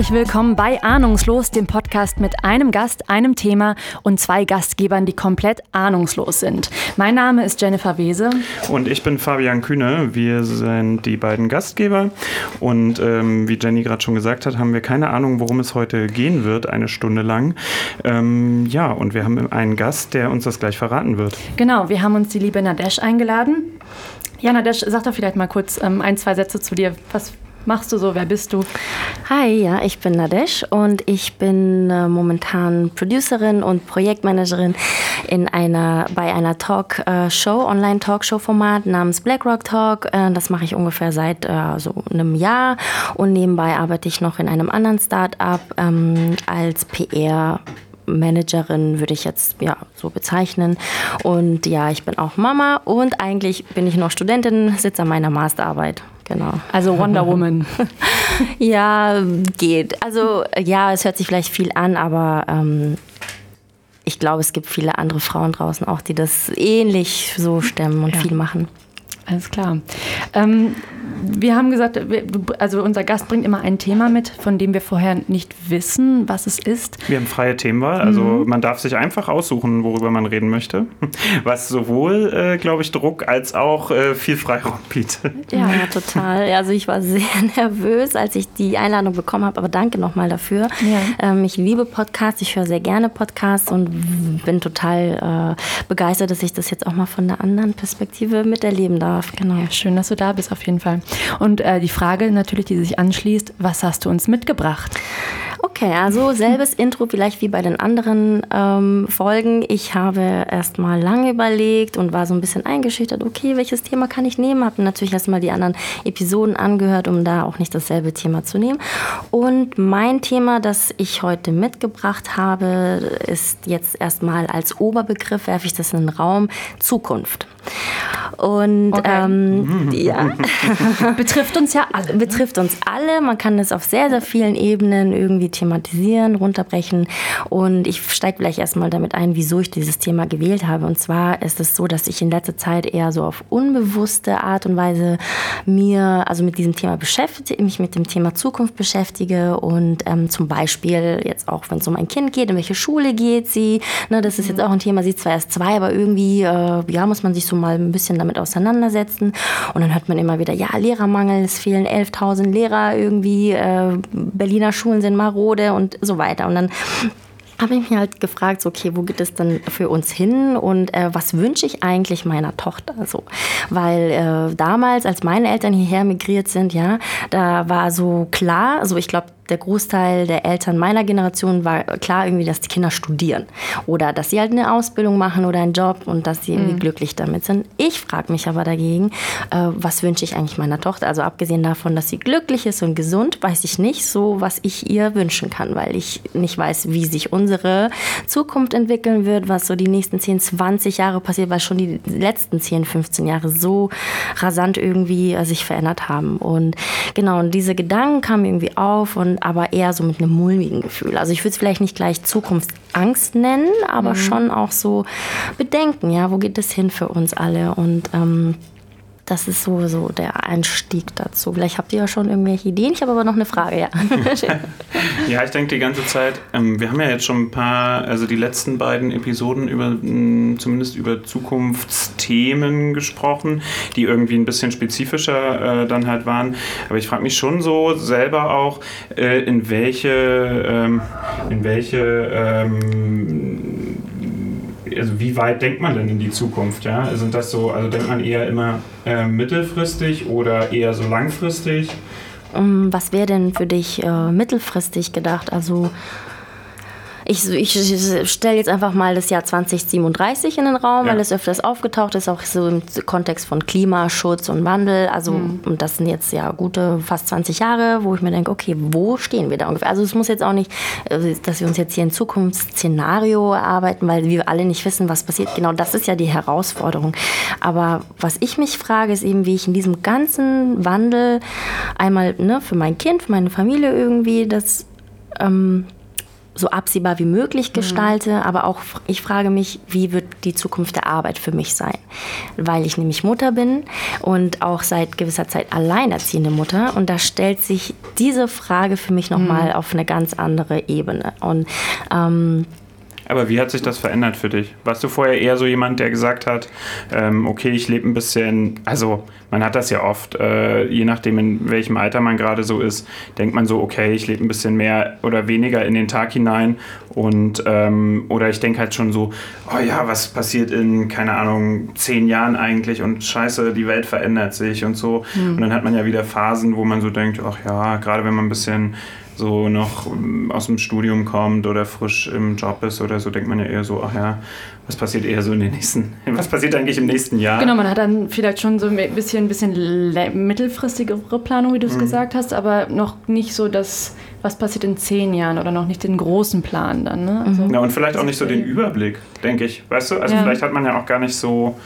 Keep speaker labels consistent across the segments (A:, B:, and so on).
A: Herzlich willkommen bei Ahnungslos, dem Podcast mit einem Gast, einem Thema und zwei Gastgebern, die komplett ahnungslos sind. Mein Name ist Jennifer Wese.
B: Und ich bin Fabian Kühne. Wir sind die beiden Gastgeber. Und ähm, wie Jenny gerade schon gesagt hat, haben wir keine Ahnung, worum es heute gehen wird, eine Stunde lang. Ähm, ja, und wir haben einen Gast, der uns das gleich verraten wird.
A: Genau, wir haben uns die liebe Nadesh eingeladen. Ja, Nadesh, sag doch vielleicht mal kurz ähm, ein, zwei Sätze zu dir. Was machst du so? Wer bist du?
C: Hi, ja, ich bin Nadesh und ich bin äh, momentan Producerin und Projektmanagerin in einer, bei einer Talkshow, Online-Talkshow-Format namens BlackRock Talk. Äh, das mache ich ungefähr seit äh, so einem Jahr und nebenbei arbeite ich noch in einem anderen Start-up ähm, als PR- Managerin würde ich jetzt ja so bezeichnen. Und ja, ich bin auch Mama und eigentlich bin ich noch Studentin, sitze an meiner Masterarbeit. Genau.
A: Also Wonder Woman.
C: ja, geht. Also ja, es hört sich vielleicht viel an, aber ähm, ich glaube, es gibt viele andere Frauen draußen auch, die das ähnlich so stemmen und ja. viel machen.
A: Alles klar. Ähm, wir haben gesagt, also unser Gast bringt immer ein Thema mit, von dem wir vorher nicht wissen, was es ist.
B: Wir haben freie Themenwahl, also mhm. man darf sich einfach aussuchen, worüber man reden möchte, was sowohl, äh, glaube ich, Druck als auch äh, viel Freiraum bietet.
C: Ja, total. Also ich war sehr nervös, als ich die Einladung bekommen habe, aber danke nochmal dafür. Ja. Ähm, ich liebe Podcasts, ich höre sehr gerne Podcasts und bin total äh, begeistert, dass ich das jetzt auch mal von einer anderen Perspektive miterleben darf.
A: Genau. Ja, schön, dass du da bist, auf jeden Fall. Und äh, die Frage natürlich, die sich anschließt, was hast du uns mitgebracht?
C: Okay, also selbes Intro vielleicht wie bei den anderen ähm, Folgen. Ich habe erst mal lange überlegt und war so ein bisschen eingeschüchtert, okay, welches Thema kann ich nehmen? Habe natürlich erst mal die anderen Episoden angehört, um da auch nicht dasselbe Thema zu nehmen. Und mein Thema, das ich heute mitgebracht habe, ist jetzt erstmal als Oberbegriff, werfe ich das in den Raum, Zukunft. Und okay. ähm, ja.
A: betrifft uns ja alle.
C: Betrifft uns alle. Man kann es auf sehr, sehr vielen Ebenen irgendwie thematisieren, runterbrechen. Und ich steige gleich erstmal damit ein, wieso ich dieses Thema gewählt habe. Und zwar ist es so, dass ich in letzter Zeit eher so auf unbewusste Art und Weise mir, also mit diesem Thema beschäftige, mich mit dem Thema Zukunft beschäftige und ähm, zum Beispiel jetzt auch, wenn es um ein Kind geht, in welche Schule geht sie, ne, das ist jetzt auch ein Thema, sie ist zwar erst zwei, aber irgendwie, äh, ja, muss man sich so mal ein bisschen damit auseinandersetzen. Und dann hört man immer wieder, ja, Lehrermangel, es fehlen 11.000 Lehrer irgendwie, äh, Berliner Schulen sind marode und so weiter. Und dann habe ich mich halt gefragt, so, okay, wo geht es denn für uns hin? Und äh, was wünsche ich eigentlich meiner Tochter? So? Weil äh, damals, als meine Eltern hierher migriert sind, ja, da war so klar, also ich glaube, der Großteil der Eltern meiner Generation war klar irgendwie, dass die Kinder studieren oder dass sie halt eine Ausbildung machen oder einen Job und dass sie irgendwie mhm. glücklich damit sind. Ich frage mich aber dagegen, äh, was wünsche ich eigentlich meiner Tochter? Also abgesehen davon, dass sie glücklich ist und gesund, weiß ich nicht so, was ich ihr wünschen kann, weil ich nicht weiß, wie sich unsere Zukunft entwickeln wird, was so die nächsten 10, 20 Jahre passiert, weil schon die letzten 10, 15 Jahre so rasant irgendwie äh, sich verändert haben. Und genau, und diese Gedanken kamen irgendwie auf und aber eher so mit einem mulmigen Gefühl. Also ich würde es vielleicht nicht gleich Zukunftsangst nennen, aber mhm. schon auch so Bedenken, ja, wo geht es hin für uns alle? Und ähm, das ist so, so der Einstieg dazu. Vielleicht habt ihr ja schon irgendwelche Ideen. Ich habe aber noch eine Frage, ja.
B: ja, ich denke die ganze Zeit, ähm, wir haben ja jetzt schon ein paar, also die letzten beiden Episoden über mh, zumindest über Zukunftsthemen gesprochen, die irgendwie ein bisschen spezifischer äh, dann halt waren. Aber ich frage mich schon so selber auch, äh, in welche, ähm, in welche ähm, also wie weit denkt man denn in die Zukunft? Ja? Sind das so, also denkt man eher immer äh, mittelfristig oder eher so langfristig?
C: Was wäre denn für dich äh, mittelfristig gedacht? Also ich, ich stelle jetzt einfach mal das Jahr 2037 in den Raum, ja. weil es öfters aufgetaucht ist, auch so im Kontext von Klimaschutz und Wandel. Also, mhm. und das sind jetzt ja gute fast 20 Jahre, wo ich mir denke, okay, wo stehen wir da ungefähr? Also, es muss jetzt auch nicht, äh, dass wir uns jetzt hier ein Zukunftsszenario erarbeiten, weil wir alle nicht wissen, was passiert. Genau das ist ja die Herausforderung. Aber was ich mich frage, ist eben, wie ich in diesem ganzen Wandel einmal ne, für mein Kind, für meine Familie irgendwie das ähm, so absehbar wie möglich mhm. gestalte, mhm. aber auch ich frage mich, wie wird die Zukunft der Arbeit für mich sein? Weil ich nämlich Mutter bin und auch seit gewisser Zeit alleinerziehende Mutter und da stellt sich diese Frage für mich nochmal mhm. auf eine ganz andere Ebene. Und ähm,
B: aber wie hat sich das verändert für dich? Warst du vorher eher so jemand, der gesagt hat, ähm, okay, ich lebe ein bisschen, also man hat das ja oft, äh, je nachdem in welchem Alter man gerade so ist, denkt man so, okay, ich lebe ein bisschen mehr oder weniger in den Tag hinein und ähm, oder ich denke halt schon so, oh ja, was passiert in, keine Ahnung, zehn Jahren eigentlich und scheiße, die Welt verändert sich und so. Mhm. Und dann hat man ja wieder Phasen, wo man so denkt, ach ja, gerade wenn man ein bisschen so noch ähm, aus dem Studium kommt oder frisch im Job ist oder so, denkt man ja eher so, ach ja, was passiert eher so in den nächsten, was passiert eigentlich im nächsten Jahr?
A: Genau, man hat dann vielleicht schon so ein bisschen, bisschen mittelfristigere Planung, wie du es mhm. gesagt hast, aber noch nicht so das, was passiert in zehn Jahren oder noch nicht den großen Plan dann. Ne?
B: Also, ja, und vielleicht auch nicht so den Überblick, denke ich. Weißt du, also ja. vielleicht hat man ja auch gar nicht so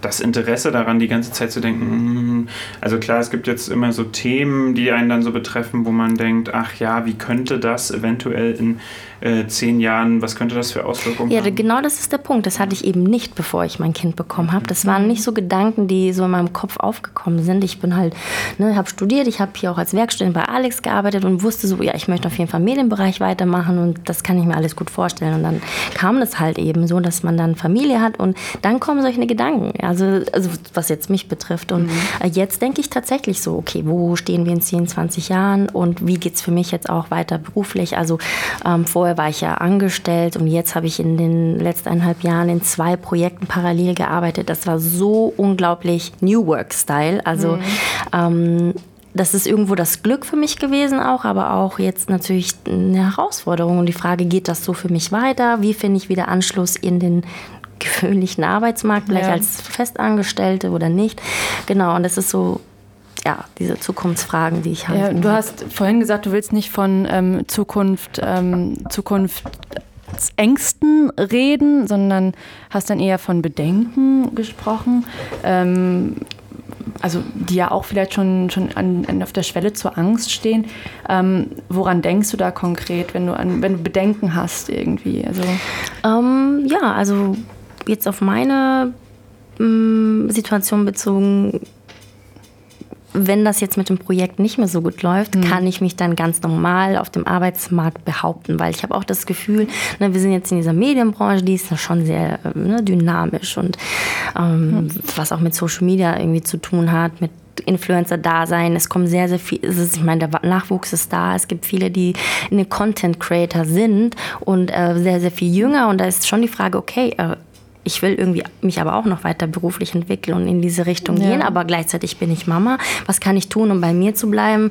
B: das Interesse daran, die ganze Zeit zu denken, hm, also klar, es gibt jetzt immer so Themen, die einen dann so betreffen, wo man denkt, ach ja, wie könnte das eventuell in äh, zehn Jahren, was könnte das für Auswirkungen
C: ja,
B: haben?
C: Ja, genau das ist der Punkt. Das hatte ich eben nicht, bevor ich mein Kind bekommen habe. Das waren nicht so Gedanken, die so in meinem Kopf aufgekommen sind. Ich bin halt, ne, habe studiert, ich habe hier auch als Werkstudentin bei Alex gearbeitet und wusste so, ja, ich möchte auf jeden Fall Medienbereich weitermachen und das kann ich mir alles gut vorstellen. Und dann kam das halt eben so, dass man dann Familie hat und dann kommen solche Gedanken. Also, also was jetzt mich betrifft. Und mhm. jetzt denke ich tatsächlich so, okay, wo stehen wir in 10, 20 Jahren und wie geht es für mich jetzt auch weiter beruflich? Also ähm, vorher Vorher war ich ja angestellt und jetzt habe ich in den letzten eineinhalb Jahren in zwei Projekten parallel gearbeitet. Das war so unglaublich New Work-Style. Also mhm. ähm, das ist irgendwo das Glück für mich gewesen auch, aber auch jetzt natürlich eine Herausforderung. Und die Frage, geht das so für mich weiter? Wie finde ich wieder Anschluss in den gewöhnlichen Arbeitsmarkt, vielleicht ja. als Festangestellte oder nicht? Genau, und das ist so ja, diese Zukunftsfragen, die ich habe. Ja,
A: du hast vorhin gesagt, du willst nicht von ähm, Zukunft, ähm, Zukunftsängsten reden, sondern hast dann eher von Bedenken gesprochen. Ähm, also die ja auch vielleicht schon, schon an, an, auf der Schwelle zur Angst stehen. Ähm, woran denkst du da konkret, wenn du, an, wenn du Bedenken hast irgendwie? Also
C: ähm, ja, also jetzt auf meine ähm, Situation bezogen wenn das jetzt mit dem Projekt nicht mehr so gut läuft, mhm. kann ich mich dann ganz normal auf dem Arbeitsmarkt behaupten, weil ich habe auch das Gefühl, ne, wir sind jetzt in dieser Medienbranche, die ist ja schon sehr ne, dynamisch und ähm, mhm. was auch mit Social Media irgendwie zu tun hat, mit Influencer-Dasein. Es kommen sehr, sehr viele, ich meine, der Nachwuchs ist da. Es gibt viele, die eine Content-Creator sind und äh, sehr, sehr viel jünger. Und da ist schon die Frage, okay, äh, ich will irgendwie mich aber auch noch weiter beruflich entwickeln und in diese Richtung ja. gehen, aber gleichzeitig bin ich Mama. Was kann ich tun, um bei mir zu bleiben,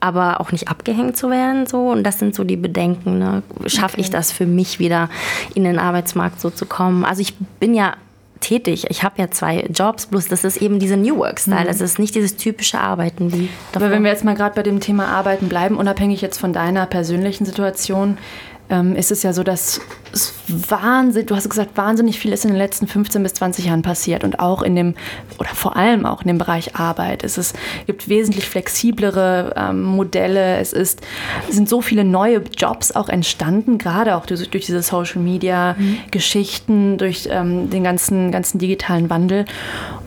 C: aber auch nicht abgehängt zu werden? So und das sind so die Bedenken. Ne? Schaffe okay. ich das für mich wieder in den Arbeitsmarkt so zu kommen? Also ich bin ja tätig. Ich habe ja zwei Jobs, bloß das ist eben dieser New Work-Style. Mhm. Es ist nicht dieses typische Arbeiten wie
A: davor. Aber wenn wir jetzt mal gerade bei dem Thema Arbeiten bleiben, unabhängig jetzt von deiner persönlichen Situation, ähm, ist es ja so, dass es wahnsinnig, du hast gesagt, wahnsinnig viel ist in den letzten 15 bis 20 Jahren passiert und auch in dem, oder vor allem auch in dem Bereich Arbeit. Es ist, gibt wesentlich flexiblere ähm, Modelle, es ist, sind so viele neue Jobs auch entstanden, gerade auch durch, durch diese Social Media mhm. Durch ähm, den ganzen, ganzen digitalen Wandel.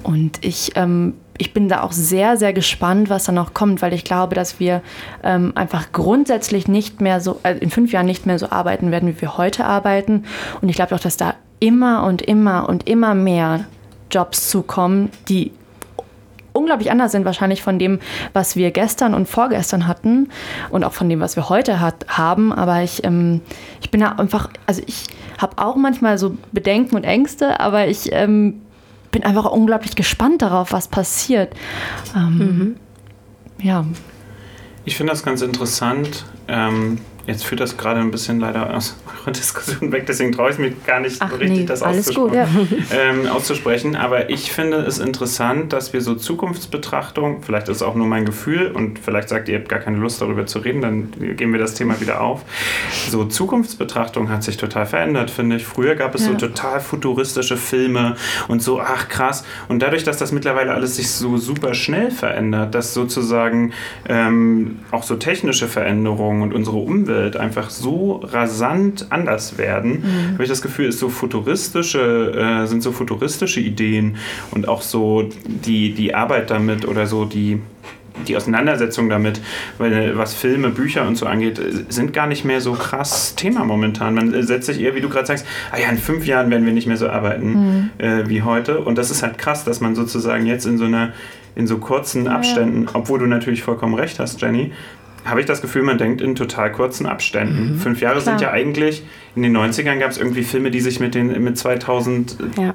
A: Und ich ähm, ich bin da auch sehr, sehr gespannt, was da noch kommt, weil ich glaube, dass wir ähm, einfach grundsätzlich nicht mehr so, äh, in fünf Jahren nicht mehr so arbeiten werden, wie wir heute arbeiten. Und ich glaube auch, dass da immer und immer und immer mehr Jobs zukommen, die unglaublich anders sind wahrscheinlich von dem, was wir gestern und vorgestern hatten und auch von dem, was wir heute hat, haben. Aber ich, ähm, ich bin da einfach, also ich habe auch manchmal so Bedenken und Ängste, aber ich ähm, bin einfach unglaublich gespannt darauf, was passiert. Ähm, mhm. Ja.
B: Ich finde das ganz interessant. Ähm, Jetzt führt das gerade ein bisschen leider aus eurer Diskussion weg, deswegen traue ich mich gar nicht Ach, so richtig, nee, das auszusprechen, gut, ja. ähm, auszusprechen. Aber ich finde es interessant, dass wir so Zukunftsbetrachtung, vielleicht ist es auch nur mein Gefühl und vielleicht sagt ihr, ihr habt gar keine Lust darüber zu reden, dann geben wir das Thema wieder auf. So Zukunftsbetrachtung hat sich total verändert, finde ich. Früher gab es ja. so total futuristische Filme und so, ach krass. Und dadurch, dass das mittlerweile alles sich so super schnell verändert, dass sozusagen ähm, auch so technische Veränderungen und unsere Umwelt Arbeitswelt einfach so rasant anders werden, mhm. habe ich das Gefühl, ist so futuristische, äh, sind so futuristische Ideen und auch so die, die Arbeit damit oder so die die Auseinandersetzung damit, weil was Filme, Bücher und so angeht, sind gar nicht mehr so krass Thema momentan. Man setzt sich eher, wie du gerade sagst, ah ja, in fünf Jahren werden wir nicht mehr so arbeiten mhm. äh, wie heute. Und das ist halt krass, dass man sozusagen jetzt in so einer in so kurzen Abständen, obwohl du natürlich vollkommen recht hast, Jenny, habe ich das Gefühl, man denkt in total kurzen Abständen. Mhm. Fünf Jahre Klar. sind ja eigentlich, in den 90ern gab es irgendwie Filme, die sich mit, den, mit 2020 ja.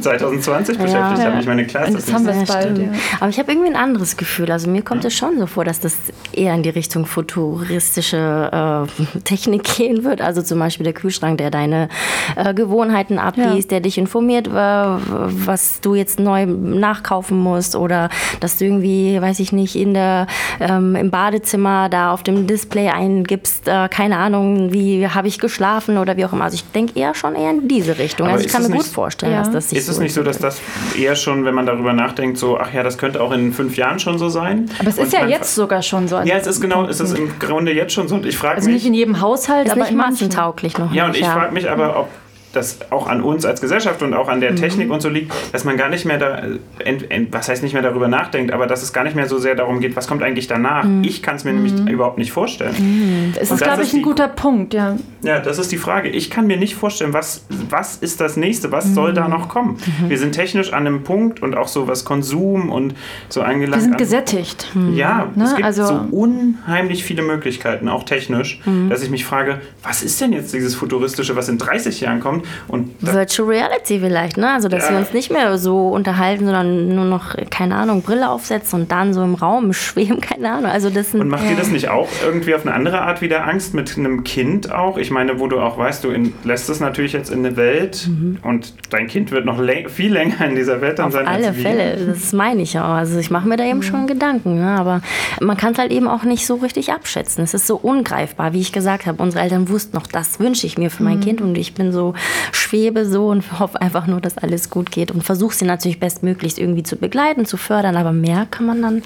B: 2020 beschäftigt ja. haben. Ich meine, klar ist das,
C: das haben wir bald. Ja. Aber ich habe irgendwie ein anderes Gefühl. Also mir kommt es schon so vor, dass das eher in die Richtung futuristische äh, Technik gehen wird. Also zum Beispiel der Kühlschrank, der deine äh, Gewohnheiten abliest, der dich informiert, äh, was du jetzt neu nachkaufen musst oder dass du irgendwie, weiß ich nicht, in der, ähm, im Bad Badezimmer da auf dem Display eingibst, äh, keine Ahnung, wie habe ich geschlafen oder wie auch immer. Also ich denke eher schon eher in diese Richtung. Aber also ich kann mir nicht, gut vorstellen, ja. dass das sich
B: Ist es so nicht so, dass das eher schon, wenn man darüber nachdenkt, so, ach ja, das könnte auch in fünf Jahren schon so sein?
A: Aber es ist ja jetzt sogar schon so.
B: Ja, es ist genau, es ist im Grunde jetzt schon so. Und ich frage
A: also
B: mich.
A: nicht in jedem Haushalt,
C: ist aber nicht massentauglich noch.
B: Ja, und ich ja. frage mich aber, ob das auch an uns als Gesellschaft und auch an der mhm. Technik und so liegt, dass man gar nicht mehr da, ent, ent, was heißt nicht mehr darüber nachdenkt, aber dass es gar nicht mehr so sehr darum geht, was kommt eigentlich danach. Mhm. Ich kann es mir mhm. nämlich überhaupt nicht vorstellen.
A: Mhm. Das ist, glaube ich, ein die, guter Punkt, ja.
B: Ja, das ist die Frage. Ich kann mir nicht vorstellen, was, was ist das nächste, was soll da mhm. noch kommen. Mhm. Wir sind technisch an einem Punkt und auch so was Konsum und so angelangt. Wir
A: sind gesättigt.
B: Ja, ne? es gibt also, so unheimlich viele Möglichkeiten, auch technisch, dass ich mich frage, was ist denn jetzt dieses Futuristische, was in 30 Jahren kommt?
C: Und Virtual Reality vielleicht, ne? Also, dass ja. wir uns nicht mehr so unterhalten, sondern nur noch, keine Ahnung, Brille aufsetzen und dann so im Raum schweben, keine Ahnung. Also das sind,
B: und macht äh, dir das nicht auch irgendwie auf eine andere Art wieder Angst mit einem Kind auch? Ich meine, wo du auch weißt, du in, lässt es natürlich jetzt in eine Welt mhm. und dein Kind wird noch läng viel länger in dieser Welt dann
C: auf
B: sein.
C: Auf alle Fälle, das meine ich auch. Also ich mache mir da eben mhm. schon Gedanken, ne? aber man kann es halt eben auch nicht so richtig abschätzen. Es ist so ungreifbar, wie ich gesagt habe. Unsere Eltern wussten noch, das wünsche ich mir für mein mhm. Kind und ich bin so schwebe so und hoffe einfach nur, dass alles gut geht und versuche sie natürlich bestmöglichst irgendwie zu begleiten, zu fördern, aber mehr kann man dann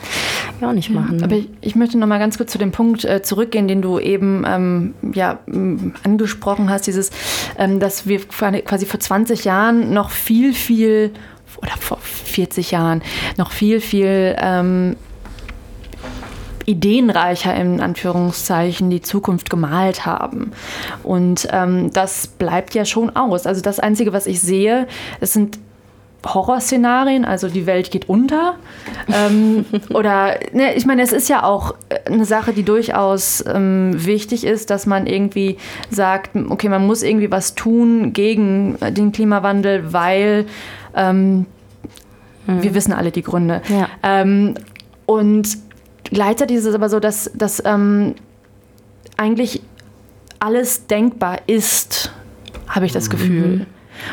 C: ja auch nicht machen.
A: Ne? Aber ich, ich, möchte noch mal ganz kurz zu dem Punkt äh, zurückgehen, den du eben ähm, ja, angesprochen hast, dieses, ähm, dass wir quasi vor 20 Jahren noch viel, viel oder vor 40 Jahren noch viel, viel ähm, ideenreicher in Anführungszeichen die Zukunft gemalt haben. Und ähm, das bleibt ja schon aus. Also das Einzige, was ich sehe, es sind Horrorszenarien, also die Welt geht unter. ähm, oder, ne, ich meine, es ist ja auch eine Sache, die durchaus ähm, wichtig ist, dass man irgendwie sagt, okay, man muss irgendwie was tun gegen den Klimawandel, weil ähm, mhm. wir wissen alle die Gründe. Ja. Ähm, und Gleichzeitig ist es aber so, dass, dass ähm, eigentlich alles denkbar ist, habe ich das mhm. Gefühl.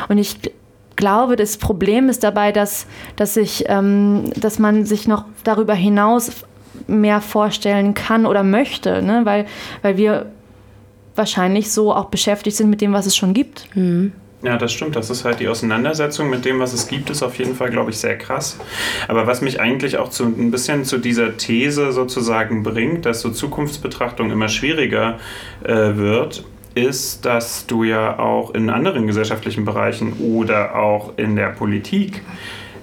A: Und ich glaube, das Problem ist dabei, dass, dass, ich, ähm, dass man sich noch darüber hinaus mehr vorstellen kann oder möchte, ne? weil, weil wir wahrscheinlich so auch beschäftigt sind mit dem, was es schon gibt. Mhm.
B: Ja, das stimmt. Das ist halt die Auseinandersetzung mit dem, was es gibt, ist auf jeden Fall, glaube ich, sehr krass. Aber was mich eigentlich auch zu, ein bisschen zu dieser These sozusagen bringt, dass so Zukunftsbetrachtung immer schwieriger äh, wird, ist, dass du ja auch in anderen gesellschaftlichen Bereichen oder auch in der Politik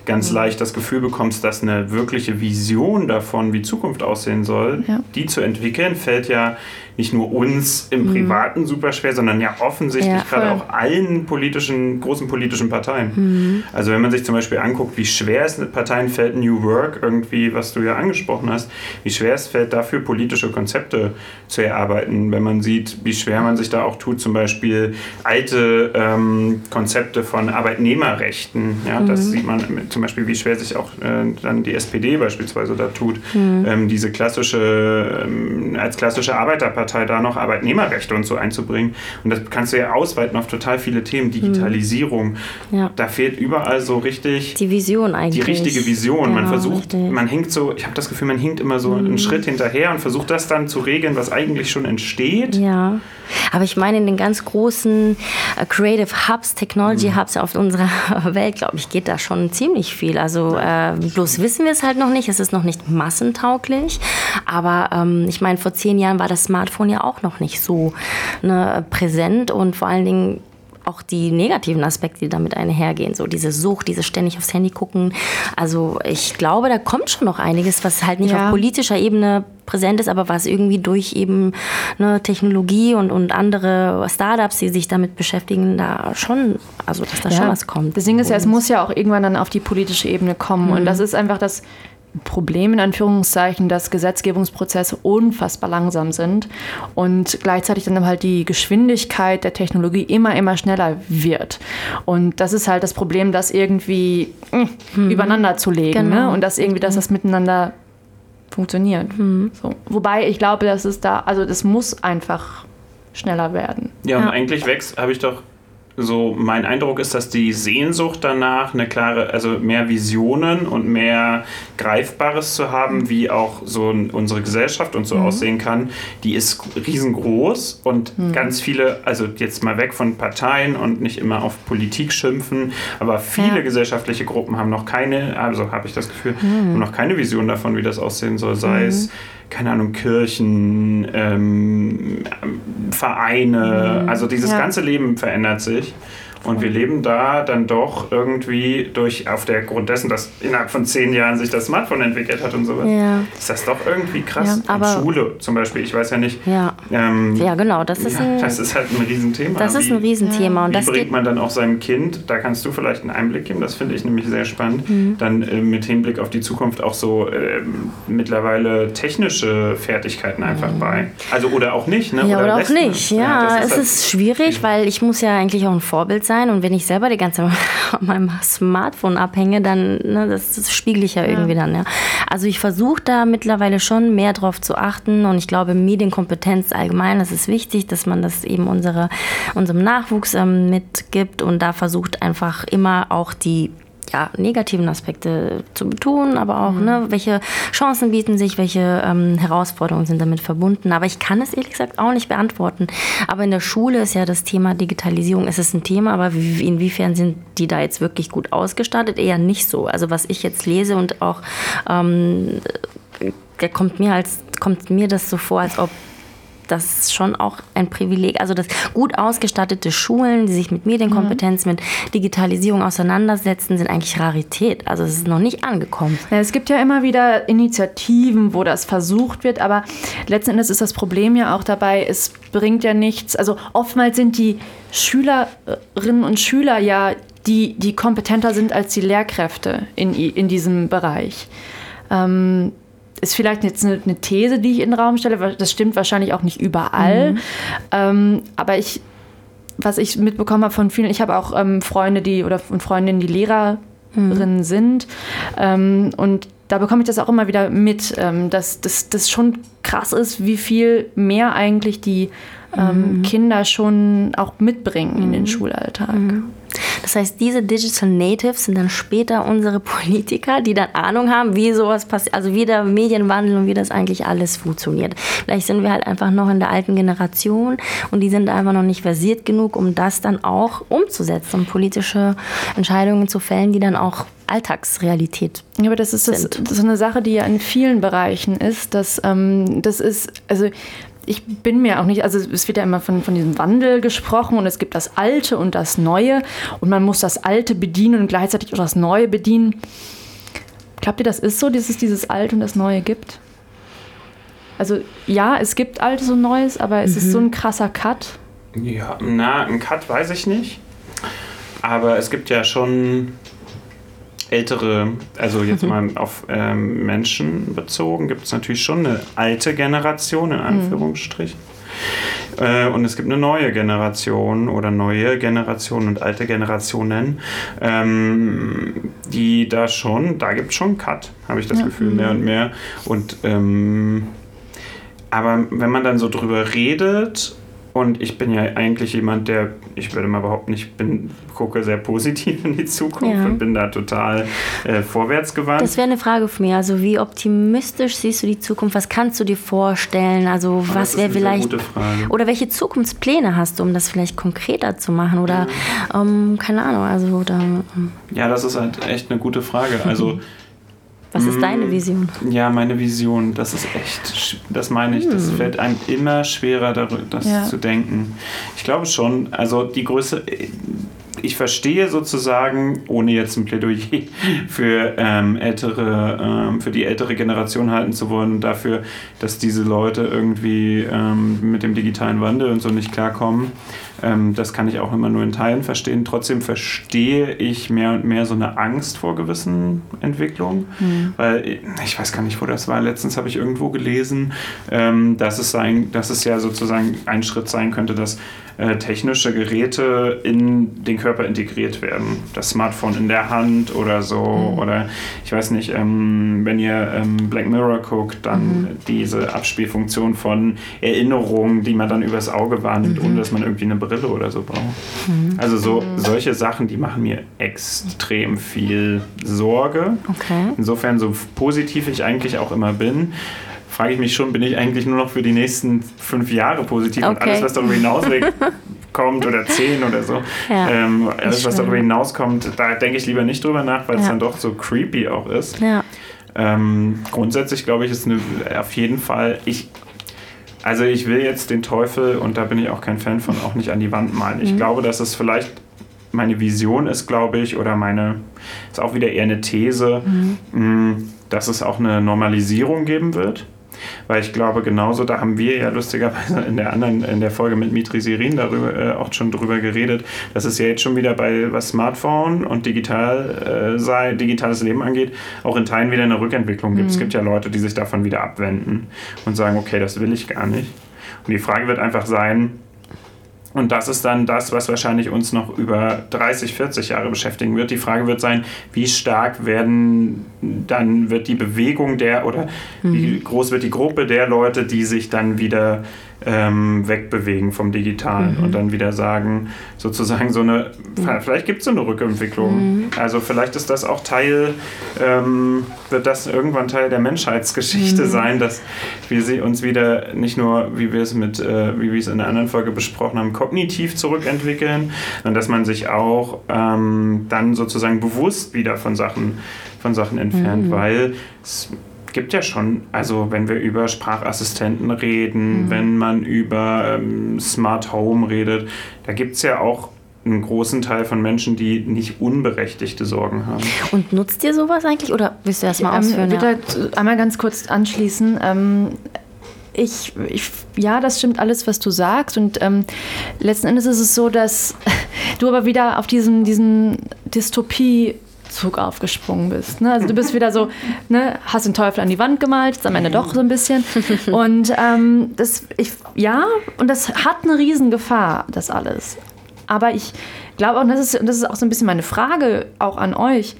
B: ganz mhm. leicht das Gefühl bekommst, dass eine wirkliche Vision davon, wie Zukunft aussehen soll, ja. die zu entwickeln, fällt ja nicht nur uns im mhm. Privaten mhm. super schwer, sondern ja offensichtlich ja, gerade auch allen politischen, großen politischen Parteien. Mhm. Also wenn man sich zum Beispiel anguckt, wie schwer es Parteien fällt, New Work irgendwie, was du ja angesprochen hast, wie schwer es fällt, dafür politische Konzepte zu erarbeiten. Wenn man sieht, wie schwer man sich da auch tut, zum Beispiel alte ähm, Konzepte von Arbeitnehmerrechten. Ja, mhm. das sieht man zum Beispiel, wie schwer sich auch äh, dann die SPD beispielsweise da tut, mhm. ähm, diese klassische, ähm, als klassische Arbeiterpartei Partei da noch Arbeitnehmerrechte und so einzubringen. Und das kannst du ja ausweiten auf total viele Themen. Digitalisierung. Ja. Da fehlt überall so richtig.
C: Die Vision eigentlich.
B: Die richtige Vision. Genau, man versucht, richtig. man hinkt so, ich habe das Gefühl, man hinkt immer so mhm. einen Schritt hinterher und versucht das dann zu regeln, was eigentlich schon entsteht.
C: Ja. Aber ich meine, in den ganz großen uh, Creative Hubs, Technology mhm. Hubs auf unserer Welt, glaube ich, geht da schon ziemlich viel. Also äh, bloß wissen wir es halt noch nicht. Es ist noch nicht massentauglich. Aber ähm, ich meine, vor zehn Jahren war das Smartphone Smartphone ja auch noch nicht so ne, präsent und vor allen Dingen auch die negativen Aspekte, die damit einhergehen. So diese Sucht, diese ständig aufs Handy gucken. Also ich glaube, da kommt schon noch einiges, was halt nicht ja. auf politischer Ebene präsent ist, aber was irgendwie durch eben ne, Technologie und, und andere Startups, die sich damit beschäftigen, da schon, also dass da ja. schon was kommt.
A: Das Ding ist ja, es muss ja auch irgendwann dann auf die politische Ebene kommen. Mhm. Und das ist einfach das Problem in Anführungszeichen, dass Gesetzgebungsprozesse unfassbar langsam sind und gleichzeitig dann halt die Geschwindigkeit der Technologie immer, immer schneller wird. Und das ist halt das Problem, das irgendwie mh, hm, übereinander zu legen ne? genau. ne? und das irgendwie, dass das miteinander funktioniert. Mhm. So. Wobei ich glaube, dass es da, also das muss einfach schneller werden.
B: Ja, und ja. eigentlich wächst, habe ich doch so mein Eindruck ist, dass die Sehnsucht danach eine klare, also mehr Visionen und mehr Greifbares zu haben, wie auch so unsere Gesellschaft und so mhm. aussehen kann, die ist riesengroß und mhm. ganz viele, also jetzt mal weg von Parteien und nicht immer auf Politik schimpfen, aber viele ja. gesellschaftliche Gruppen haben noch keine, also habe ich das Gefühl, mhm. haben noch keine Vision davon, wie das aussehen soll, sei mhm. es keine Ahnung, Kirchen, ähm, Vereine, mhm. also dieses ja. ganze Leben verändert sich. Und wir leben da dann doch irgendwie durch, auf der Grund dessen, dass innerhalb von zehn Jahren sich das Smartphone entwickelt hat und sowas, ja. ist das doch irgendwie krass. Ja, aber Schule zum Beispiel, ich weiß ja nicht.
C: Ja, ähm, ja genau, das ist,
B: ein, das ist halt ein Riesenthema.
C: Das ist ein Riesenthema.
B: Wie,
C: und das
B: bringt man dann auch seinem Kind, da kannst du vielleicht einen Einblick geben, das finde ich nämlich sehr spannend, mhm. dann äh, mit Hinblick auf die Zukunft auch so äh, mittlerweile technische Fertigkeiten einfach mhm. bei. Also oder auch nicht, ne?
C: Ja, oder, oder auch nicht, ja. ja ist es halt ist schwierig, weil ich muss ja eigentlich auch ein Vorbild sein sein. Und wenn ich selber die ganze Zeit an meinem Smartphone abhänge, dann ne, das, das spiegel ich ja, ja, irgendwie dann. Ja. Also ich versuche da mittlerweile schon mehr drauf zu achten. Und ich glaube, Medienkompetenz allgemein, das ist wichtig, dass man das eben unsere, unserem Nachwuchs ähm, mitgibt und da versucht einfach immer auch die ja, negativen Aspekte zu betonen, aber auch, mhm. ne, welche Chancen bieten sich, welche ähm, Herausforderungen sind damit verbunden. Aber ich kann es ehrlich gesagt auch nicht beantworten. Aber in der Schule ist ja das Thema Digitalisierung, es ist ein Thema, aber inwiefern sind die da jetzt wirklich gut ausgestattet? Eher nicht so. Also was ich jetzt lese und auch ähm, der kommt mir als kommt mir das so vor, als ob das ist schon auch ein Privileg. Also dass gut ausgestattete Schulen, die sich mit Medienkompetenz, mhm. mit Digitalisierung auseinandersetzen, sind eigentlich Rarität. Also es ist noch nicht angekommen.
A: Ja, es gibt ja immer wieder Initiativen, wo das versucht wird, aber letzten Endes ist das Problem ja auch dabei, es bringt ja nichts. Also oftmals sind die Schülerinnen und Schüler ja die, die kompetenter sind als die Lehrkräfte in, in diesem Bereich. Ähm, ist vielleicht jetzt eine, eine, These, die ich in den Raum stelle. Das stimmt wahrscheinlich auch nicht überall. Mhm. Ähm, aber ich, was ich mitbekommen habe von vielen, ich habe auch ähm, Freunde, die oder und Freundinnen, die Lehrerinnen mhm. sind. Ähm, und da bekomme ich das auch immer wieder mit, ähm, dass das schon krass ist, wie viel mehr eigentlich die ähm, mhm. Kinder schon auch mitbringen in den mhm. Schulalltag.
C: Das heißt, diese Digital Natives sind dann später unsere Politiker, die dann Ahnung haben, wie sowas passiert, also wie der Medienwandel und wie das eigentlich alles funktioniert. Vielleicht sind wir halt einfach noch in der alten Generation und die sind einfach noch nicht versiert genug, um das dann auch umzusetzen, um politische Entscheidungen zu fällen, die dann auch Alltagsrealität.
A: Ja, aber das ist das, ist eine Sache, die ja in vielen Bereichen ist. Dass, ähm, das ist, also ich bin mir auch nicht, also es wird ja immer von, von diesem Wandel gesprochen und es gibt das Alte und das Neue und man muss das Alte bedienen und gleichzeitig auch das Neue bedienen. Glaubt ihr, das ist so, dass es dieses Alte und das Neue gibt? Also ja, es gibt Altes und Neues, aber es mhm. ist so ein krasser Cut.
B: Ja, na, ein Cut weiß ich nicht. Aber es gibt ja schon ältere, also jetzt mhm. mal auf ähm, Menschen bezogen, gibt es natürlich schon eine alte Generation, in mhm. Anführungsstrichen. Mhm. Äh, und es gibt eine neue Generation oder neue Generation und alte Generationen, ähm, die da schon, da gibt es schon Cut, habe ich das ja. Gefühl, mehr und mhm. mehr. Und ähm, aber wenn man dann so drüber redet und ich bin ja eigentlich jemand, der, ich würde mal behaupten, ich bin, gucke sehr positiv in die Zukunft ja. und bin da total äh, vorwärtsgewandt.
C: Das wäre eine Frage von mir. Also wie optimistisch siehst du die Zukunft? Was kannst du dir vorstellen? Also Aber was wäre vielleicht... Oder welche Zukunftspläne hast du, um das vielleicht konkreter zu machen? Oder ähm, keine Ahnung, also oder... Ähm.
B: Ja, das ist halt echt eine gute Frage. Also
C: Was ist deine Vision?
B: Ja, meine Vision, das ist echt, das meine ich, das fällt einem immer schwerer, darüber, das
A: Ja.
B: zu denken. Ich glaube schon, also die Größe, ich verstehe sozusagen, ohne jetzt ein Plädoyer für ähm, ältere, ähm, für die ältere Generation halten zu wollen, dafür, dass diese Leute irgendwie ähm, mit dem digitalen Wandel und so nicht klarkommen. Ähm, das kann ich auch immer nur in Teilen verstehen. Trotzdem verstehe ich mehr und mehr so eine Angst vor gewissen Entwicklungen, weil ich weiß gar nicht, wo das war. Letztens habe ich irgendwo gelesen, ähm, dass es sein, dass es ja sozusagen ein Schritt sein könnte, dass äh, technische Geräte in den Körper integriert werden. Das Smartphone in der Hand oder so. Oder ich weiß nicht, ähm, wenn ihr ähm, Black Mirror guckt, dann diese Abspielfunktion von Erinnerungen, die man dann übers Auge wahrnimmt, ohne dass man irgendwie eine Brille oder so braucht. Also so solche Sachen, die machen mir extrem viel Sorge.
C: Okay.
B: Insofern, so positiv ich eigentlich auch immer bin, frage ich mich schon, bin ich eigentlich nur noch für die nächsten fünf Jahre positiv und
C: Okay.
B: alles, was darüber hinaus kommt oder zehn oder so,
C: Ja,
B: ähm, alles, was darüber hinauskommt, da denke ich lieber nicht drüber nach, weil es
C: Ja.
B: dann doch so creepy auch ist.
C: Ja.
B: Ähm, grundsätzlich glaube ich, ist eine, auf jeden Fall, ich, also ich will jetzt den Teufel, und da bin ich auch kein Fan von, auch nicht an die Wand malen. Ich glaube, dass es vielleicht meine Vision ist, glaube ich, oder meine, ist auch wieder eher eine These, mh, dass es auch eine Normalisierung geben wird. Weil ich glaube, genauso, da haben wir ja lustigerweise in der anderen, in der Folge mit Mitri Sirin darüber äh, auch schon drüber geredet, dass es ja jetzt schon wieder bei was Smartphone und digital äh, sei, digitales Leben angeht, auch in Teilen wieder eine Rückentwicklung gibt. Es gibt ja Leute, die sich davon wieder abwenden und sagen, okay, das will ich gar nicht. Und die Frage wird einfach sein, und das ist dann das, was wahrscheinlich uns noch über 30, 40 Jahre beschäftigen wird. Die Frage wird sein, wie stark werden dann wird die Bewegung der oder wie groß wird die Gruppe der Leute, die sich dann wieder ähm, wegbewegen vom Digitalen und dann wieder sagen, sozusagen so eine, vielleicht gibt es so eine Rückentwicklung. Also vielleicht ist das auch Teil, ähm, wird das irgendwann Teil der Menschheitsgeschichte sein, dass wir sie uns wieder nicht nur, wie wir es mit, äh, wie wir es in der anderen Folge besprochen haben, kognitiv zurückentwickeln, sondern dass man sich auch ähm, dann sozusagen bewusst wieder von Sachen, von Sachen entfernt, weil es gibt ja schon, also wenn wir über Sprachassistenten reden, wenn man über ähm, Smart Home redet, da gibt es ja auch einen großen Teil von Menschen, die nicht unberechtigte Sorgen haben.
C: Und nutzt ihr sowas eigentlich? Oder willst du erst mal
A: Ähm,
C: ausführen?
A: Ich würde
C: Ja.
A: einmal ganz kurz anschließen. Ähm, ich, ich, ja, das stimmt alles, was du sagst. Und ähm, letzten Endes ist es so, dass du aber wieder auf diesen, diesen Dystopie Zug aufgesprungen bist. Ne? Also du bist wieder so, ne, hast den Teufel an die Wand gemalt, ist am Ende doch so ein bisschen. Und ähm, das, ich, ja, und das hat eine Riesengefahr, das alles. Aber ich glaube auch, und das ist, und das ist auch so ein bisschen meine Frage auch an euch,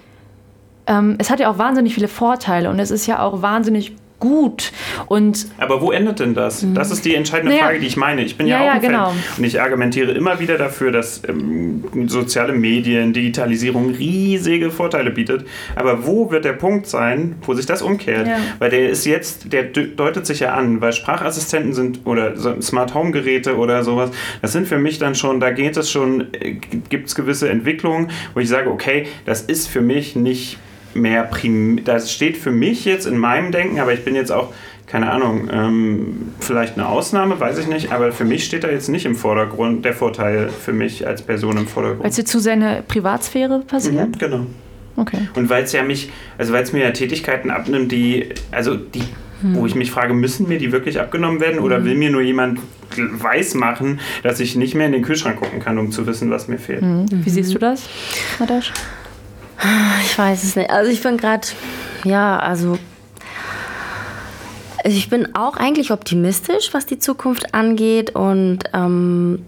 A: ähm, es hat ja auch wahnsinnig viele Vorteile und es ist ja auch wahnsinnig gut. Und
B: Aber wo endet denn das? Das ist die entscheidende
A: Naja.
B: Frage, die ich meine. Ich bin ja,
A: Ja,
B: auch
A: ja,
B: ein Fan.
A: genau.
B: Und ich argumentiere immer wieder dafür, dass ähm, soziale Medien, Digitalisierung riesige Vorteile bietet. Aber wo wird der Punkt sein, wo sich das umkehrt?
A: Ja.
B: Weil der ist jetzt, der de- deutet sich ja an, weil Sprachassistenten sind oder Smart Home Geräte oder sowas, das sind für mich dann schon, da geht es schon, gibt es gewisse Entwicklungen, wo ich sage, okay, das ist für mich nicht mehr prim, das steht für mich jetzt in meinem Denken, aber ich bin jetzt auch, keine Ahnung, ähm, vielleicht eine Ausnahme, weiß ich nicht, aber für mich steht da jetzt nicht im Vordergrund der Vorteil für mich als Person im
A: weil es
B: Vordergrund.
A: dir zu sehr eine Privatsphäre passiert?
B: Mhm, genau.
A: Okay.
B: Und weil es ja mich, also weil es mir ja Tätigkeiten abnimmt, die, also die, wo ich mich frage, müssen mir die wirklich abgenommen werden oder will mir nur jemand weiß machen, dass ich nicht mehr in den Kühlschrank gucken kann, um zu wissen, was mir fehlt?
A: Wie siehst du das, Nadash?
C: Ich weiß es nicht. Also ich bin gerade, ja, also ich bin auch eigentlich optimistisch, was die Zukunft angeht und ähm,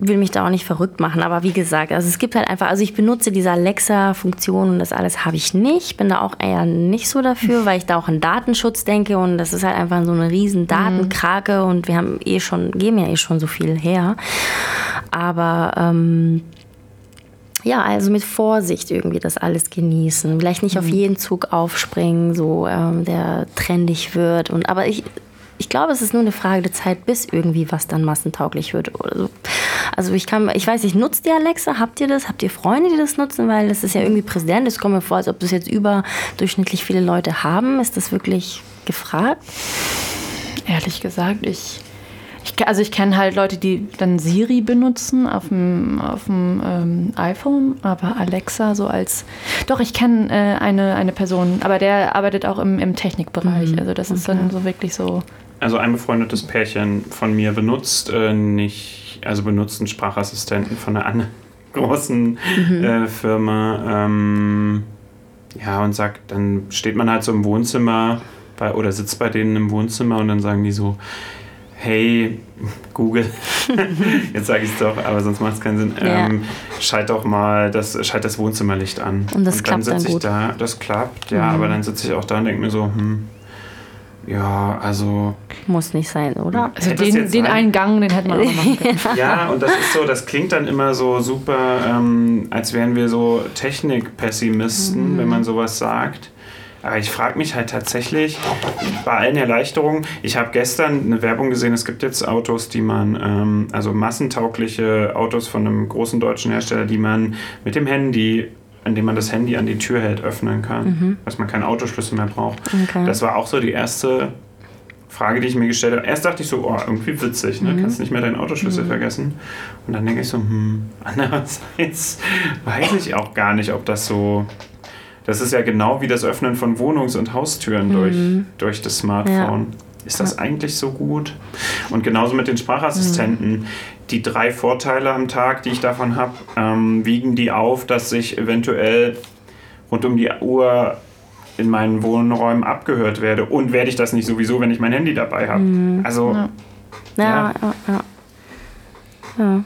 C: will mich da auch nicht verrückt machen. Aber wie gesagt, also es gibt halt einfach, also ich benutze diese Alexa-Funktion und das alles habe ich nicht. Bin da auch eher nicht so dafür, weil ich da auch an Datenschutz denke und das ist halt einfach so eine riesen Datenkrake und wir haben eh schon, geben ja eh schon so viel her. Aber ähm, ja, also mit Vorsicht irgendwie das alles genießen. Vielleicht nicht auf jeden Zug aufspringen, so ähm, der trendig wird. Und aber ich, ich glaube, es ist nur eine Frage der Zeit, bis irgendwie was dann massentauglich wird oder so. Also ich kann, ich weiß nicht, nutzt ihr Alexa? Habt ihr das? Habt ihr Freunde, die das nutzen? Weil das ist ja irgendwie präsent. Es kommt mir vor, als ob das jetzt überdurchschnittlich viele Leute haben. Ist das wirklich gefragt?
A: Ehrlich gesagt, ich ich, also ich kenne halt Leute, die dann Siri benutzen auf dem, auf dem ähm, iPhone, aber Alexa so als... Doch, ich kenne äh, eine, eine Person, aber der arbeitet auch im, im Technikbereich. Mhm. Also das ist okay. dann so wirklich so...
B: Also ein befreundetes Pärchen von mir benutzt äh, nicht, also benutzt einen Sprachassistenten von einer anderen großen mhm. äh, Firma. Ähm, ja, und sagt, dann steht man halt so im Wohnzimmer bei, oder sitzt bei denen im Wohnzimmer und dann sagen die so, hey, Google, jetzt sage ich es doch, aber sonst macht es keinen Sinn, ja. ähm, schalt doch mal das, schalt das Wohnzimmerlicht an.
C: Und das und dann
B: klappt
C: dann
B: ich da, das klappt, ja, mhm. aber dann sitze ich auch da und denke mir so, hm, ja, also.
C: Muss nicht sein, oder?
A: Also den, den einen Gang, den hätten wir auch machen können.
B: ja, und das ist so, das klingt dann immer so super, ähm, als wären wir so Technikpessimisten, mhm. wenn man sowas sagt. Aber ich frage mich halt tatsächlich bei allen Erleichterungen. Ich habe gestern eine Werbung gesehen, es gibt jetzt Autos, die man, ähm, also massentaugliche Autos von einem großen deutschen Hersteller, die man mit dem Handy indem man das Handy an die Tür hält, öffnen kann, mhm. dass man keinen Autoschlüssel mehr braucht. Okay. Das war auch so die erste Frage, die ich mir gestellt habe. Erst dachte ich so, oh, irgendwie witzig, ne? Mhm. kannst nicht mehr deinen Autoschlüssel mhm. vergessen. Und dann denke ich so, hm, andererseits weiß ich auch gar nicht, ob das so das ist ja genau wie das Öffnen von Wohnungs- und Haustüren mhm. durch, durch das Smartphone. Ja. Ist das eigentlich so gut? Und genauso mit den Sprachassistenten. Mhm. Die drei Vorteile am Tag, die ich davon habe, ähm, wiegen die auf, dass ich eventuell rund um die Uhr in meinen Wohnräumen abgehört werde. Und werde ich das nicht sowieso, wenn ich mein Handy dabei habe? Mhm. Also.
C: Ja. Ja, ja. ja.
B: ja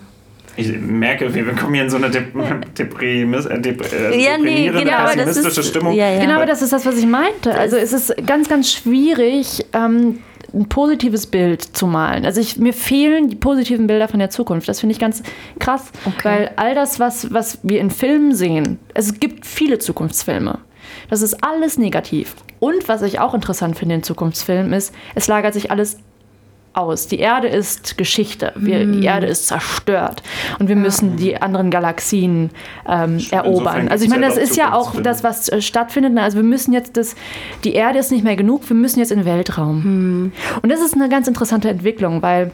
B: ich merke, wir kommen hier in so eine dep deprimis, äh, dep äh, ja, nee, genau, pessimistische ist, Stimmung.
A: Ja, ja. Genau, aber das ist das, was ich meinte. Also es ist ganz, ganz schwierig, ähm, ein positives Bild zu malen. Also ich, mir fehlen die positiven Bilder von der Zukunft. Das finde ich ganz krass, okay. weil all das, was, was wir in Filmen sehen, es gibt viele Zukunftsfilme. Das ist alles negativ. Und was ich auch interessant finde in Zukunftsfilmen ist, es lagert sich alles aus. Die Erde ist Geschichte. Wir, mm. Die Erde ist zerstört. Und wir müssen die anderen Galaxien ähm, erobern. Also ich meine, das ist ja auch das, was äh, stattfindet. Also wir müssen jetzt das, die Erde ist nicht mehr genug, wir müssen jetzt in den Weltraum. Mm. Und das ist eine ganz interessante Entwicklung, weil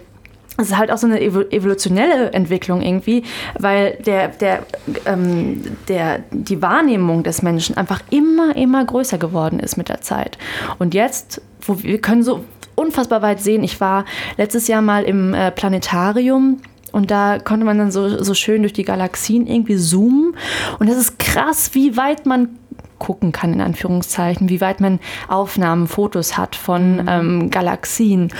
A: es ist halt auch so eine evolutionelle Entwicklung irgendwie, weil der, der, ähm, der, die Wahrnehmung des Menschen einfach immer, immer größer geworden ist mit der Zeit. Und jetzt, wo wir können so unfassbar weit sehen. Ich war letztes Jahr mal im äh, Planetarium und da konnte man dann so, so schön durch die Galaxien irgendwie zoomen. Und das ist krass, wie weit man gucken kann, in Anführungszeichen, wie weit man Aufnahmen, Fotos hat von mhm. ähm, Galaxien.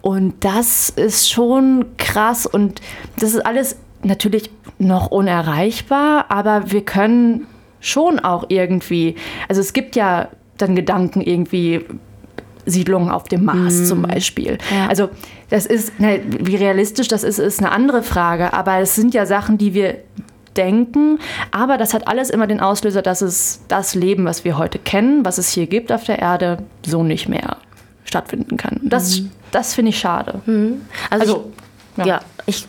A: Und das ist schon krass und das ist alles natürlich noch unerreichbar, aber wir können schon auch irgendwie, also es gibt ja dann Gedanken irgendwie, Siedlungen auf dem Mars mhm. zum Beispiel. Ja. Also das ist, ne, wie realistisch das ist, ist eine andere Frage. Aber es sind ja Sachen, die wir denken. Aber das hat alles immer den Auslöser, dass es das Leben, was wir heute kennen, was es hier gibt auf der Erde, so nicht mehr stattfinden kann. Das, mhm. das finde ich schade.
C: Mhm. Also, also ich, ja. ja, ich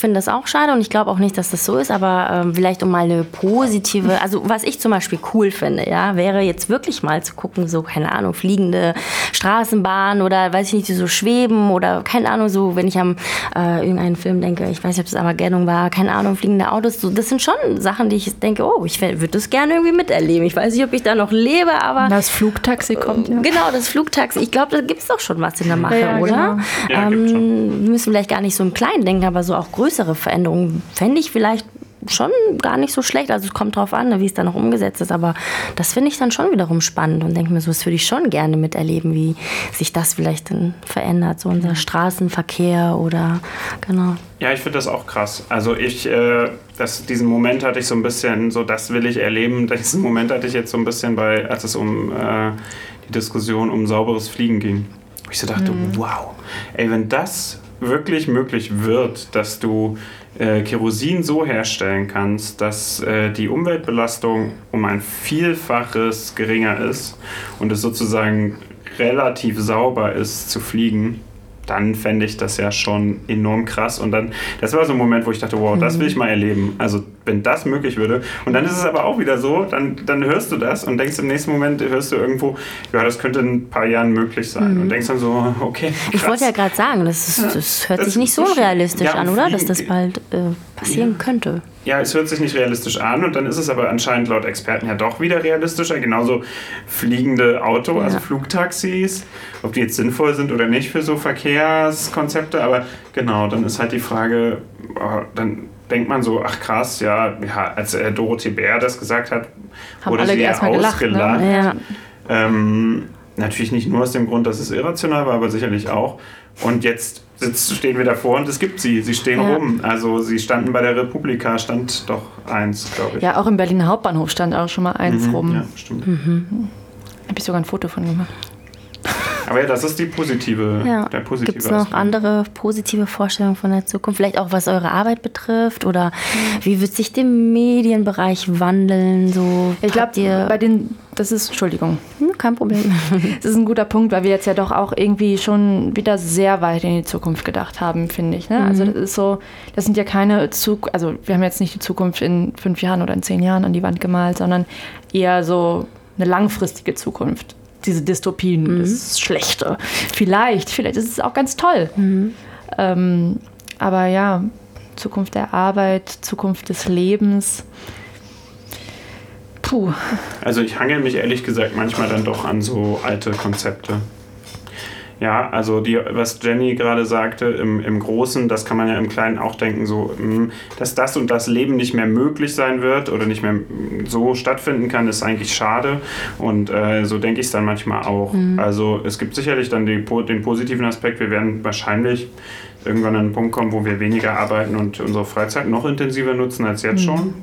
C: finde das auch schade und ich glaube auch nicht, dass das so ist, aber ähm, vielleicht um mal eine positive, also was ich zum Beispiel cool finde, ja, wäre jetzt wirklich mal zu gucken, so, keine Ahnung, fliegende Straßenbahn oder weiß ich nicht, die so schweben oder keine Ahnung, so, wenn ich an äh, irgendeinen Film denke, ich weiß nicht, ob das Armageddon war, keine Ahnung, fliegende Autos, so, das sind schon Sachen, die ich denke, oh, ich würde das gerne irgendwie miterleben. Ich weiß nicht, ob ich da noch lebe, aber.
A: Das Flugtaxi kommt, ja.
C: Genau, das Flugtaxi. Ich glaube, da gibt es doch schon was in der Mache, ja, oder? Genau. Ja, ähm, wir müssen vielleicht gar nicht so im Kleinen denken, aber so auch größer größere Veränderungen fände ich vielleicht schon gar nicht so schlecht. Also es kommt drauf an, wie es dann noch umgesetzt ist. Aber das finde ich dann schon wiederum spannend und denke mir so, das würde ich schon gerne miterleben, wie sich das vielleicht dann verändert. So unser Straßenverkehr oder genau.
B: Ja, ich finde das auch krass. Also ich, äh, das, diesen Moment hatte ich so ein bisschen, so das will ich erleben. Diesen Moment hatte ich jetzt so ein bisschen bei, als es um äh, die Diskussion um sauberes Fliegen ging. Wo ich so dachte, mhm. wow, ey, wenn das wirklich möglich wird, dass du äh, Kerosin so herstellen kannst, dass äh, die Umweltbelastung um ein Vielfaches geringer ist und es sozusagen relativ sauber ist zu fliegen, dann fände ich das ja schon enorm krass. Und dann, das war so ein Moment, wo ich dachte, wow, das will ich mal erleben. Also, wenn das möglich würde. Und dann ist es aber auch wieder so, dann, dann hörst du das und denkst im nächsten Moment, hörst du irgendwo, ja, das könnte in ein paar Jahren möglich sein. Mhm. Und denkst dann so, okay. Krass.
C: Ich wollte ja gerade sagen, das, ist, das hört das sich nicht so realistisch ja, an, oder? Dass das bald äh, passieren ja. könnte
B: ja, es hört sich nicht realistisch an und dann ist es aber anscheinend laut Experten ja doch wieder realistischer. Genauso fliegende Auto, ja. also Flugtaxis, ob die jetzt sinnvoll sind oder nicht für so Verkehrskonzepte. Aber genau, dann ist halt die Frage, oh, dann denkt man so, ach krass, ja, ja als äh, Dorothee Bär das gesagt hat, Haben wurde sie ja ausgelacht. Gelacht, ne? ja. Ähm, natürlich nicht nur aus dem Grund, dass es irrational war, aber sicherlich auch. Und jetzt sitzt, stehen wir davor und es gibt sie. Sie stehen ja. rum. Also sie standen bei der Republika, stand doch eins, glaube ich.
A: Ja, auch im Berliner Hauptbahnhof stand auch schon mal eins
B: mhm,
A: rum.
B: Ja, stimmt. Mhm.
A: Habe ich sogar ein Foto von gemacht.
B: Aber ja, das ist die positive,
C: ja. der positive Gibt es noch Aspekt. andere positive Vorstellungen von der Zukunft? Vielleicht auch was eure Arbeit betrifft? Oder wie wird sich der Medienbereich wandeln? So,
A: ich glaube, bei den, das ist, Entschuldigung.
C: Hm, kein Problem.
A: Das ist ein guter Punkt, weil wir jetzt ja doch auch irgendwie schon wieder sehr weit in die Zukunft gedacht haben, finde ich. Ne? Also mhm. Also das ist so, das sind ja keine Zukunft, also wir haben jetzt nicht die Zukunft in fünf Jahren oder in zehn Jahren an die Wand gemalt, sondern eher so eine langfristige Zukunft diese Dystopien, mhm. das Schlechte. Vielleicht, vielleicht ist es auch ganz toll. Mhm. Ähm, aber ja, Zukunft der Arbeit, Zukunft des Lebens.
B: Puh. Also ich hangel mich ehrlich gesagt manchmal dann doch an so alte Konzepte. Ja, also die, was Jenny gerade sagte, im, im Großen, das kann man ja im Kleinen auch denken, so, hm, dass das und das Leben nicht mehr möglich sein wird oder nicht mehr so stattfinden kann, ist eigentlich schade. Und äh, so denke ich es dann manchmal auch. Mhm. Also es gibt sicherlich dann die, den positiven Aspekt, wir werden wahrscheinlich irgendwann an einen Punkt kommen, wo wir weniger arbeiten und unsere Freizeit noch intensiver nutzen als jetzt mhm. schon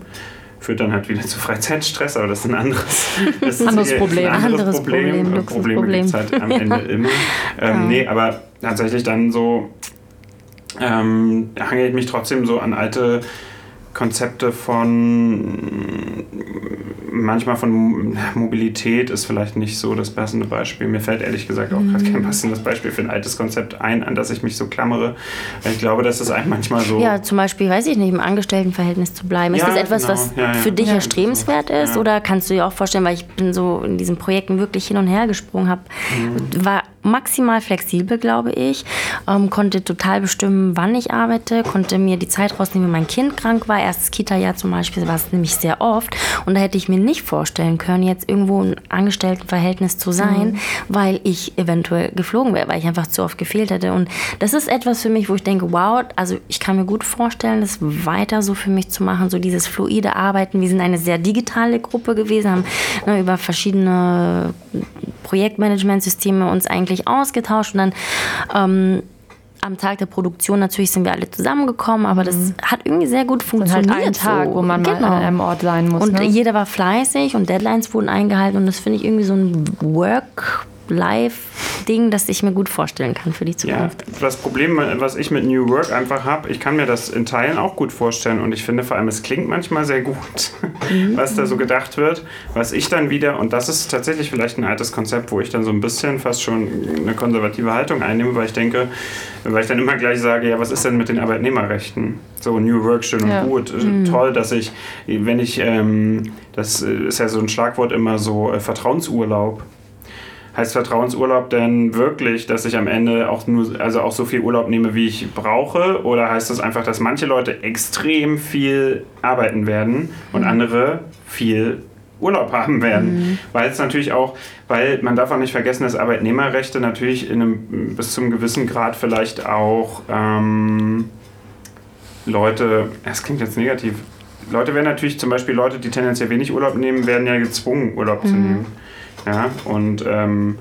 B: führt dann halt wieder zu Freizeitstress, aber das ist ein anderes,
A: das ist anderes Problem.
C: Ein anderes Problem. Problem.
B: Probleme Problem. gibt es halt am Ende immer. Ähm, ja. Nee, aber tatsächlich dann so ähm, hange ich mich trotzdem so an alte Konzepte von manchmal von Mobilität ist vielleicht nicht so das passende Beispiel. Mir fällt ehrlich gesagt auch mhm. gerade kein passendes Beispiel für ein altes Konzept ein, an das ich mich so klammere. Ich glaube, dass das eigentlich manchmal so.
C: Ja, zum Beispiel, weiß ich nicht, im Angestelltenverhältnis zu bleiben. Ja, ist das etwas, genau. was ja, ja. für dich erstrebenswert ist? Oder kannst du dir auch vorstellen, weil ich bin so in diesen Projekten wirklich hin und her gesprungen habe, mhm. war maximal flexibel, glaube ich. Ähm, konnte total bestimmen, wann ich arbeite, konnte mir die Zeit rausnehmen, wenn mein Kind krank war. Erstes Kita-Jahr zum Beispiel war es nämlich sehr oft. Und da hätte ich mir nicht vorstellen können, jetzt irgendwo ein Angestelltenverhältnis zu sein, mhm. weil ich eventuell geflogen wäre, weil ich einfach zu oft gefehlt hätte. Und das ist etwas für mich, wo ich denke, wow, also ich kann mir gut vorstellen, das weiter so für mich zu machen, so dieses fluide Arbeiten. Wir sind eine sehr digitale Gruppe gewesen, haben ne, über verschiedene Projektmanagementsysteme uns eigentlich ausgetauscht und dann ähm, am Tag der Produktion natürlich sind wir alle zusammengekommen, aber das mhm. hat irgendwie sehr gut funktioniert.
A: Halt ein Tag, so. wo man genau. mal an einem Ort sein muss.
C: Und
A: ne?
C: jeder war fleißig und Deadlines wurden eingehalten und das finde ich irgendwie so ein Work Live-Ding, das ich mir gut vorstellen kann für die Zukunft.
B: Ja, das Problem, was ich mit New Work einfach habe, ich kann mir das in Teilen auch gut vorstellen und ich finde vor allem, es klingt manchmal sehr gut, mhm. was da so gedacht wird. Was ich dann wieder, und das ist tatsächlich vielleicht ein altes Konzept, wo ich dann so ein bisschen fast schon eine konservative Haltung einnehme, weil ich denke, weil ich dann immer gleich sage, ja, was ist denn mit den Arbeitnehmerrechten? So New Work, schön ja. und gut. Mhm. Toll, dass ich, wenn ich, ähm, das ist ja so ein Schlagwort immer so, äh, Vertrauensurlaub heißt Vertrauensurlaub denn wirklich, dass ich am Ende auch nur, also auch so viel Urlaub nehme, wie ich brauche? Oder heißt das einfach, dass manche Leute extrem viel arbeiten werden und mhm. andere viel Urlaub haben werden? Mhm. Weil es natürlich auch, weil man darf auch nicht vergessen, dass Arbeitnehmerrechte natürlich in einem, bis zum gewissen Grad vielleicht auch ähm, Leute, das klingt jetzt negativ, Leute werden natürlich zum Beispiel Leute, die tendenziell wenig Urlaub nehmen, werden ja gezwungen, Urlaub mhm. zu nehmen. Ja, und ähm,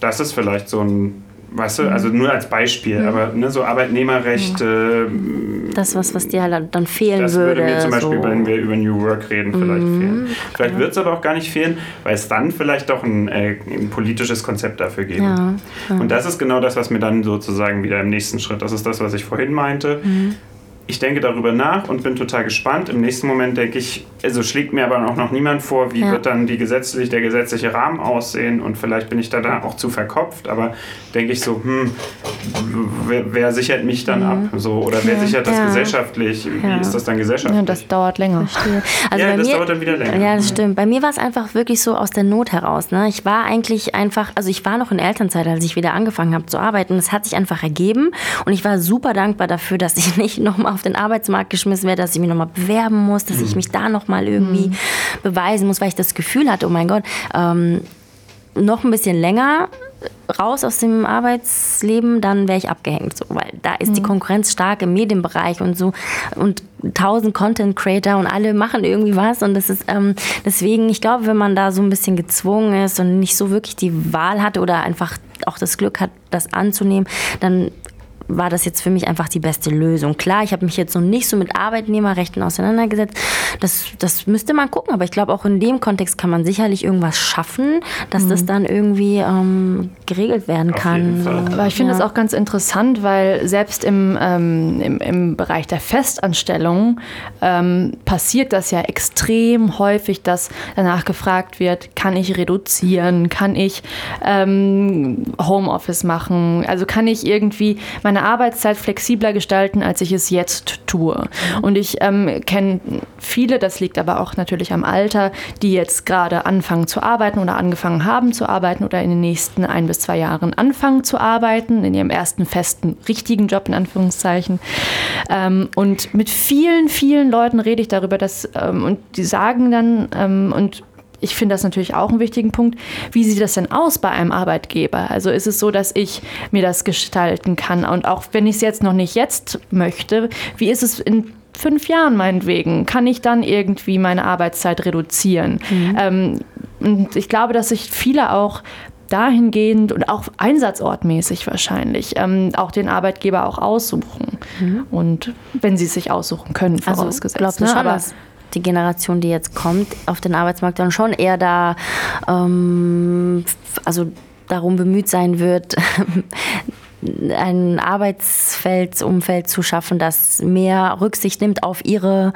B: das ist vielleicht so ein, weißt du, also nur als Beispiel, mhm. aber ne, so Arbeitnehmerrechte.
C: Mhm. Das was, was dir halt dann fehlen das würde.
B: Das würde mir zum Beispiel, so. wenn wir über New Work reden, vielleicht mhm. fehlen. Vielleicht wird es aber auch gar nicht fehlen, weil es dann vielleicht doch ein, äh, ein politisches Konzept dafür geben. Ja. Ja. Und das ist genau das, was mir dann sozusagen wieder im nächsten Schritt, das ist das, was ich vorhin meinte. Mhm ich denke darüber nach und bin total gespannt. Im nächsten Moment denke ich, also schlägt mir aber auch noch niemand vor, wie ja. wird dann die gesetzlich, der gesetzliche Rahmen aussehen und vielleicht bin ich da, da auch zu verkopft, aber denke ich so, hm, wer, wer sichert mich dann mhm. ab? So, oder wer ja. sichert das ja. gesellschaftlich? Wie ist das dann gesellschaftlich?
A: Ja, das dauert länger.
B: Also ja, das mir, dauert dann wieder länger.
C: Ja, das stimmt. Bei mir war es einfach wirklich so aus der Not heraus. Ne? Ich war eigentlich einfach, also ich war noch in Elternzeit, als ich wieder angefangen habe zu arbeiten. Es hat sich einfach ergeben und ich war super dankbar dafür, dass ich nicht nochmal auf den Arbeitsmarkt geschmissen werde, dass ich mich nochmal bewerben muss, dass mhm. ich mich da nochmal irgendwie mhm. beweisen muss, weil ich das Gefühl hatte, oh mein Gott, ähm, noch ein bisschen länger raus aus dem Arbeitsleben, dann wäre ich abgehängt. So, weil da ist mhm. die Konkurrenz stark im Medienbereich und so und tausend Content Creator und alle machen irgendwie was und das ist ähm, deswegen, ich glaube, wenn man da so ein bisschen gezwungen ist und nicht so wirklich die Wahl hat oder einfach auch das Glück hat, das anzunehmen, dann war das jetzt für mich einfach die beste Lösung. Klar, ich habe mich jetzt noch nicht so mit Arbeitnehmerrechten auseinandergesetzt. Das, das müsste man gucken, aber ich glaube, auch in dem Kontext kann man sicherlich irgendwas schaffen, dass mhm. das dann irgendwie ähm, geregelt werden Auf kann.
A: Aber ich finde ja. das auch ganz interessant, weil selbst im, ähm, im, im Bereich der Festanstellung ähm, passiert das ja extrem häufig, dass danach gefragt wird, kann ich reduzieren, kann ich ähm, Homeoffice machen, also kann ich irgendwie meine meine Arbeitszeit flexibler gestalten, als ich es jetzt tue. Und ich ähm, kenne viele, das liegt aber auch natürlich am Alter, die jetzt gerade anfangen zu arbeiten oder angefangen haben zu arbeiten oder in den nächsten ein bis zwei Jahren anfangen zu arbeiten, in ihrem ersten festen, richtigen Job in Anführungszeichen. Ähm, und mit vielen, vielen Leuten rede ich darüber, dass, ähm, und die sagen dann, ähm, und ich finde das natürlich auch einen wichtigen Punkt. Wie sieht das denn aus bei einem Arbeitgeber? Also ist es so, dass ich mir das gestalten kann? Und auch wenn ich es jetzt noch nicht jetzt möchte, wie ist es in fünf Jahren meinetwegen? Kann ich dann irgendwie meine Arbeitszeit reduzieren? Mhm. Ähm, und ich glaube, dass sich viele auch dahingehend und auch einsatzortmäßig wahrscheinlich ähm, auch den Arbeitgeber auch aussuchen. Mhm. Und wenn sie es sich aussuchen können,
C: also vorausgesetzt. Also, ne? Aber die Generation, die jetzt kommt, auf den Arbeitsmarkt dann schon eher da, ähm, also darum bemüht sein wird, ein Arbeitsfeldsumfeld zu schaffen, das mehr Rücksicht nimmt auf ihre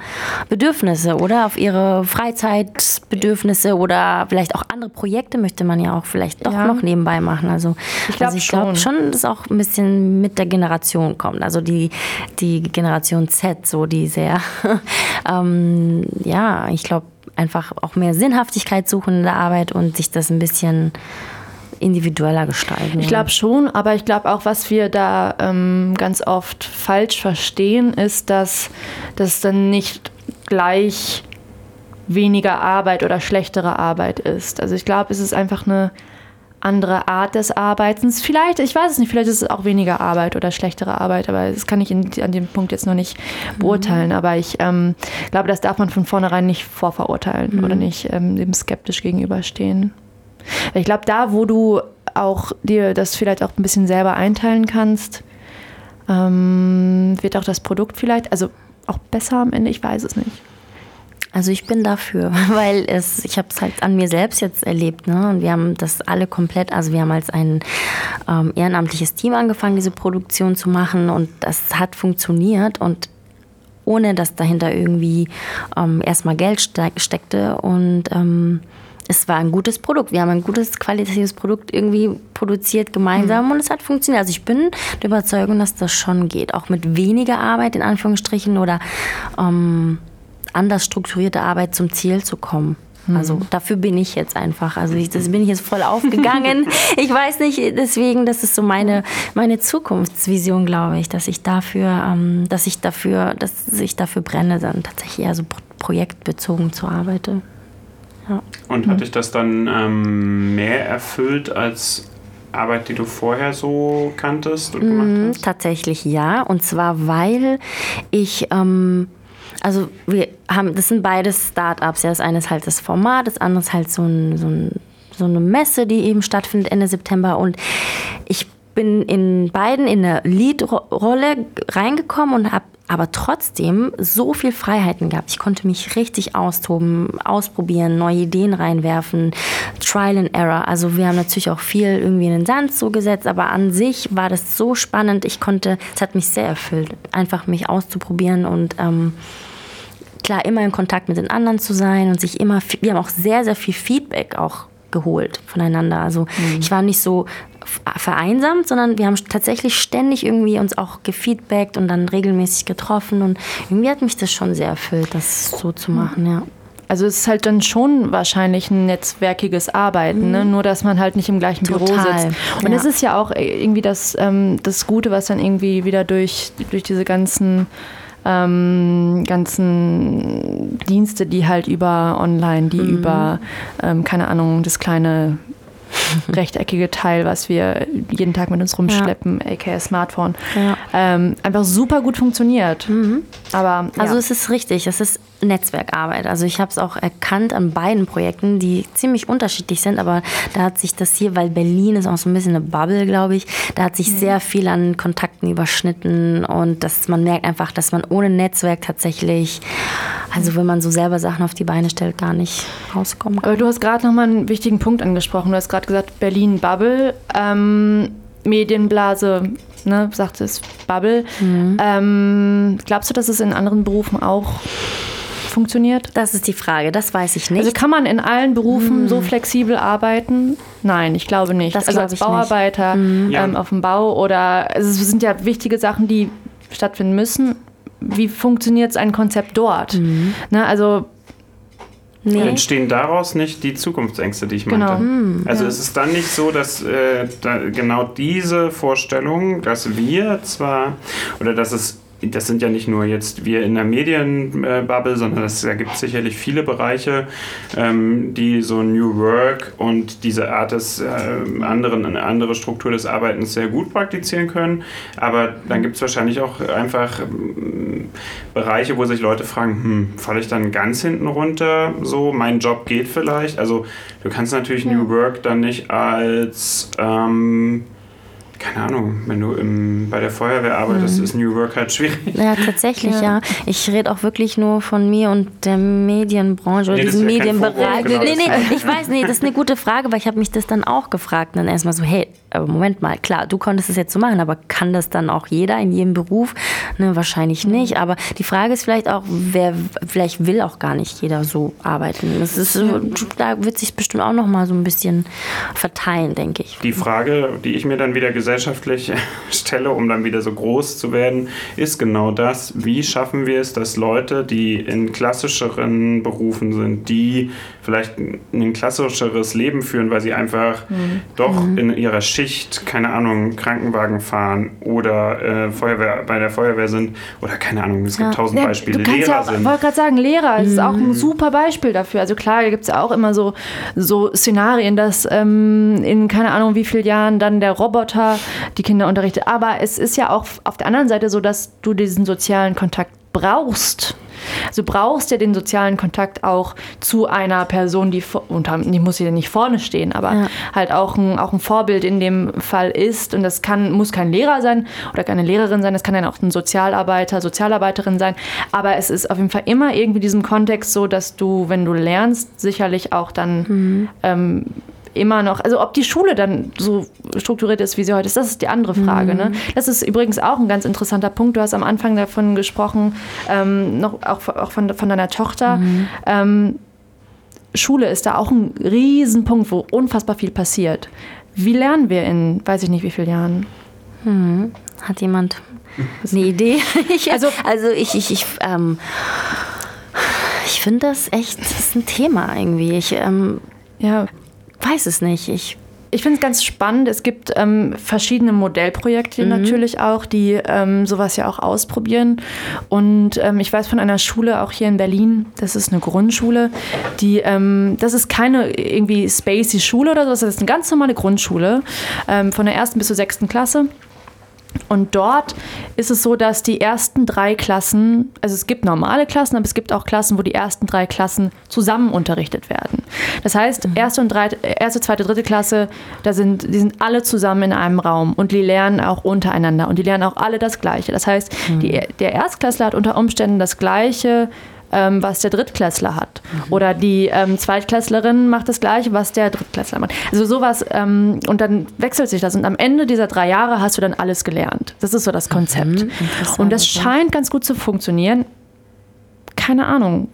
C: Bedürfnisse oder auf ihre Freizeitbedürfnisse oder vielleicht auch andere Projekte möchte man ja auch vielleicht doch ja. noch nebenbei machen. Also ich glaube also glaub schon, dass auch ein bisschen mit der Generation kommt. Also die, die Generation Z, so die sehr, ähm, ja, ich glaube, einfach auch mehr Sinnhaftigkeit suchen in der Arbeit und sich das ein bisschen individueller gestalten.
A: Ich glaube schon, aber ich glaube auch, was wir da ähm, ganz oft falsch verstehen, ist, dass das dann nicht gleich weniger Arbeit oder schlechtere Arbeit ist. Also ich glaube, es ist einfach eine andere Art des Arbeitens. Vielleicht, ich weiß es nicht, vielleicht ist es auch weniger Arbeit oder schlechtere Arbeit, aber das kann ich in, an dem Punkt jetzt noch nicht beurteilen. Mhm. Aber ich ähm, glaube, das darf man von vornherein nicht vorverurteilen mhm. oder nicht ähm, dem skeptisch gegenüberstehen. Ich glaube, da, wo du auch dir das vielleicht auch ein bisschen selber einteilen kannst, ähm, wird auch das Produkt vielleicht, also auch besser am Ende, ich weiß es nicht.
C: Also ich bin dafür, weil es, ich habe es halt an mir selbst jetzt erlebt, ne? Und wir haben das alle komplett, also wir haben als ein ähm, ehrenamtliches Team angefangen, diese Produktion zu machen und das hat funktioniert und ohne dass dahinter irgendwie ähm, erstmal Geld steckte und ähm, es war ein gutes Produkt. Wir haben ein gutes, qualitatives Produkt irgendwie produziert gemeinsam mhm. und es hat funktioniert. Also ich bin der Überzeugung, dass das schon geht. Auch mit weniger Arbeit in Anführungsstrichen oder ähm, anders strukturierte Arbeit zum Ziel zu kommen. Mhm. Also dafür bin ich jetzt einfach. Also ich, das bin ich jetzt voll aufgegangen. ich weiß nicht, deswegen, das ist so meine, meine Zukunftsvision, glaube ich, dass ich dafür, ähm, dass ich dafür, dass ich dafür brenne, dann tatsächlich eher so projektbezogen zu arbeiten.
B: Ja. Und hat dich das dann ähm, mehr erfüllt als Arbeit, die du vorher so kanntest und gemacht mhm, hast?
C: Tatsächlich ja. Und zwar, weil ich. Ähm, also wir haben, das sind beides Startups. Ja, das eine ist halt das Format, das andere ist halt so, ein, so, ein, so eine Messe, die eben stattfindet Ende September. Und ich bin in beiden in eine Lead-Rolle reingekommen und habe aber trotzdem so viel Freiheiten gehabt. Ich konnte mich richtig austoben, ausprobieren, neue Ideen reinwerfen, Trial and Error. Also wir haben natürlich auch viel irgendwie in den Sand zugesetzt, aber an sich war das so spannend. Ich konnte, es hat mich sehr erfüllt, einfach mich auszuprobieren und ähm, klar immer in Kontakt mit den anderen zu sein und sich immer, wir haben auch sehr, sehr viel Feedback auch geholt voneinander. Also mhm. ich war nicht so vereinsamt, sondern wir haben tatsächlich ständig irgendwie uns auch gefeedbackt und dann regelmäßig getroffen und irgendwie hat mich das schon sehr erfüllt, das so zu machen, ja.
A: Also es ist halt dann schon wahrscheinlich ein netzwerkiges Arbeiten, ne? mhm. ne? nur dass man halt nicht im gleichen Total. Büro sitzt. Und es ist ja auch irgendwie das, ähm, das Gute, was dann irgendwie wieder durch, durch diese ganzen ähm, ganzen Dienste, die halt über online, die mhm. über, ähm, keine Ahnung, das kleine rechteckige Teil, was wir jeden Tag mit uns rumschleppen, ja. aka Smartphone, ja. ähm, einfach super gut funktioniert. Mhm.
C: Aber also es ist richtig, es ist Netzwerkarbeit. Also ich habe es auch erkannt an beiden Projekten, die ziemlich unterschiedlich sind, aber da hat sich das hier, weil Berlin ist auch so ein bisschen eine Bubble, glaube ich, da hat sich mhm. sehr viel an Kontakten überschnitten und dass man merkt einfach, dass man ohne Netzwerk tatsächlich, also wenn man so selber Sachen auf die Beine stellt, gar nicht rauskommen kann.
A: Aber du hast gerade nochmal einen wichtigen Punkt angesprochen. Du hast gerade gesagt, Berlin Bubble. Ähm, Medienblase, ne, sagt es Bubble. Mhm. Ähm, glaubst du, dass es in anderen Berufen auch funktioniert?
C: Das ist die Frage, das weiß ich nicht.
A: Also kann man in allen Berufen hm. so flexibel arbeiten? Nein, ich glaube nicht. Das also als Bauarbeiter hm. ähm, auf dem Bau oder also es sind ja wichtige Sachen, die stattfinden müssen. Wie funktioniert ein Konzept dort? Mhm. Ne, also
B: Nee. Entstehen daraus nicht die Zukunftsängste, die ich genau. meinte? Hm, also ja. ist es dann nicht so, dass äh, da genau diese Vorstellung, dass wir zwar oder dass es das sind ja nicht nur jetzt wir in der Medienbubble, sondern es gibt sicherlich viele Bereiche, ähm, die so New Work und diese Art des äh, anderen, eine andere Struktur des Arbeitens sehr gut praktizieren können. Aber dann gibt es wahrscheinlich auch einfach ähm, Bereiche, wo sich Leute fragen, hm, falle ich dann ganz hinten runter? So, mein Job geht vielleicht. Also du kannst natürlich ja. New Work dann nicht als ähm, keine Ahnung, wenn du im, bei der Feuerwehr arbeitest, mhm. ist New Work halt schwierig.
C: Ja, tatsächlich, ja. ja. Ich rede auch wirklich nur von mir und der Medienbranche oder nee, diesem Medienbereich. Genau nee, nee, ich weiß, nee, das ist eine gute Frage, weil ich habe mich das dann auch gefragt. Und dann erstmal so, hey, aber Moment mal, klar, du konntest es jetzt so machen, aber kann das dann auch jeder in jedem Beruf? Ne, wahrscheinlich mhm. nicht. Aber die Frage ist vielleicht auch, wer vielleicht will auch gar nicht jeder so arbeiten. Das ist, da wird sich bestimmt auch noch mal so ein bisschen verteilen, denke ich.
B: Die Frage, die ich mir dann wieder gesellschaftlich stelle, um dann wieder so groß zu werden, ist genau das. Wie schaffen wir es, dass Leute, die in klassischeren Berufen sind, die vielleicht ein klassischeres Leben führen, weil sie einfach mhm. doch mhm. in ihrer Schicht, keine Ahnung, Krankenwagen fahren oder äh, Feuerwehr, bei der Feuerwehr sind oder keine Ahnung, es gibt ja. tausend ja, Beispiele.
A: Du Lehrer ja auch, sind. Ich wollte gerade sagen, Lehrer mhm. ist auch ein mhm. super Beispiel dafür. Also klar, da gibt es ja auch immer so, so Szenarien, dass ähm, in keine Ahnung wie vielen Jahren dann der Roboter die Kinder unterrichtet. Aber es ist ja auch auf der anderen Seite so, dass du diesen sozialen Kontakt brauchst. Also du brauchst ja den sozialen Kontakt auch zu einer Person, die, und die muss ja nicht vorne stehen, aber ja. halt auch ein, auch ein Vorbild in dem Fall ist. Und das kann, muss kein Lehrer sein oder keine Lehrerin sein, das kann dann auch ein Sozialarbeiter, Sozialarbeiterin sein. Aber es ist auf jeden Fall immer irgendwie diesem Kontext so, dass du, wenn du lernst, sicherlich auch dann mhm. ähm, immer noch, also ob die Schule dann so strukturiert ist, wie sie heute ist, das ist die andere Frage. Mhm. Ne? Das ist übrigens auch ein ganz interessanter Punkt. Du hast am Anfang davon gesprochen, ähm, noch auch, auch von, von deiner Tochter. Mhm. Ähm, Schule ist da auch ein Riesenpunkt, wo unfassbar viel passiert. Wie lernen wir in, weiß ich nicht, wie vielen Jahren?
C: Mhm. Hat jemand eine Idee? ich, also, also ich, ich, ich, ähm, ich finde das echt, das ist ein Thema irgendwie. Ich, ähm, ja weiß es nicht. Ich
A: ich finde es ganz spannend. Es gibt ähm, verschiedene Modellprojekte mhm. natürlich auch, die ähm, sowas ja auch ausprobieren. Und ähm, ich weiß von einer Schule auch hier in Berlin, das ist eine Grundschule, die, ähm, das ist keine irgendwie spacey Schule oder so, das ist eine ganz normale Grundschule ähm, von der ersten bis zur sechsten Klasse. Und dort ist es so, dass die ersten drei Klassen, also es gibt normale Klassen, aber es gibt auch Klassen, wo die ersten drei Klassen zusammen unterrichtet werden. Das heißt, mhm. erste, und drei, erste, zweite, dritte Klasse, da sind, die sind alle zusammen in einem Raum und die lernen auch untereinander und die lernen auch alle das Gleiche. Das heißt, mhm. die, der Erstklässler hat unter Umständen das Gleiche ähm, was der Drittklässler hat. Mhm. Oder die ähm, Zweitklässlerin macht das Gleiche, was der Drittklässler macht. Also sowas, ähm, und dann wechselt sich das. Und am Ende dieser drei Jahre hast du dann alles gelernt. Das ist so das Konzept. Mhm, und das scheint ganz gut zu funktionieren. Keine Ahnung.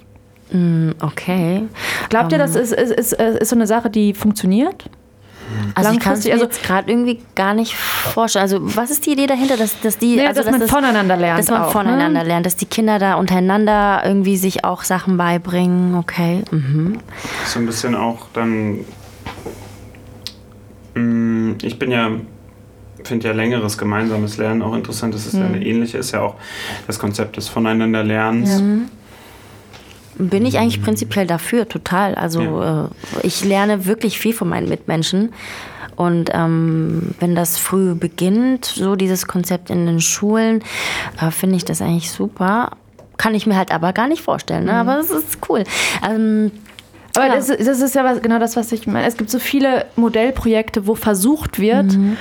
C: Mm, okay.
A: Glaubt ihr, das ähm. ist, ist, ist, ist so eine Sache, die funktioniert?
C: Also ich kann es mir also jetzt gerade irgendwie gar nicht vorstellen. Also was ist die Idee dahinter, dass, dass die,
A: nee,
C: also,
A: dass, dass man das, voneinander lernt,
C: dass man
A: auch,
C: voneinander ne? lernt, dass die Kinder da untereinander irgendwie sich auch Sachen beibringen. Okay. Mhm.
B: So ein bisschen auch dann. Mm, ich bin ja finde ja längeres gemeinsames Lernen auch interessant. Das ist mhm. ja eine ähnliche, ist ja auch das Konzept des Voneinanderlernens. Mhm
C: bin ich eigentlich prinzipiell dafür, total. Also ja. äh, ich lerne wirklich viel von meinen Mitmenschen. Und ähm, wenn das früh beginnt, so dieses Konzept in den Schulen, äh, finde ich das eigentlich super. Kann ich mir halt aber gar nicht vorstellen, ne? Mhm. aber es ist cool. Ähm,
A: aber ja. das, das, ist ja was, genau das, was ich meine. Es gibt so viele Modellprojekte, wo versucht wird, mhm.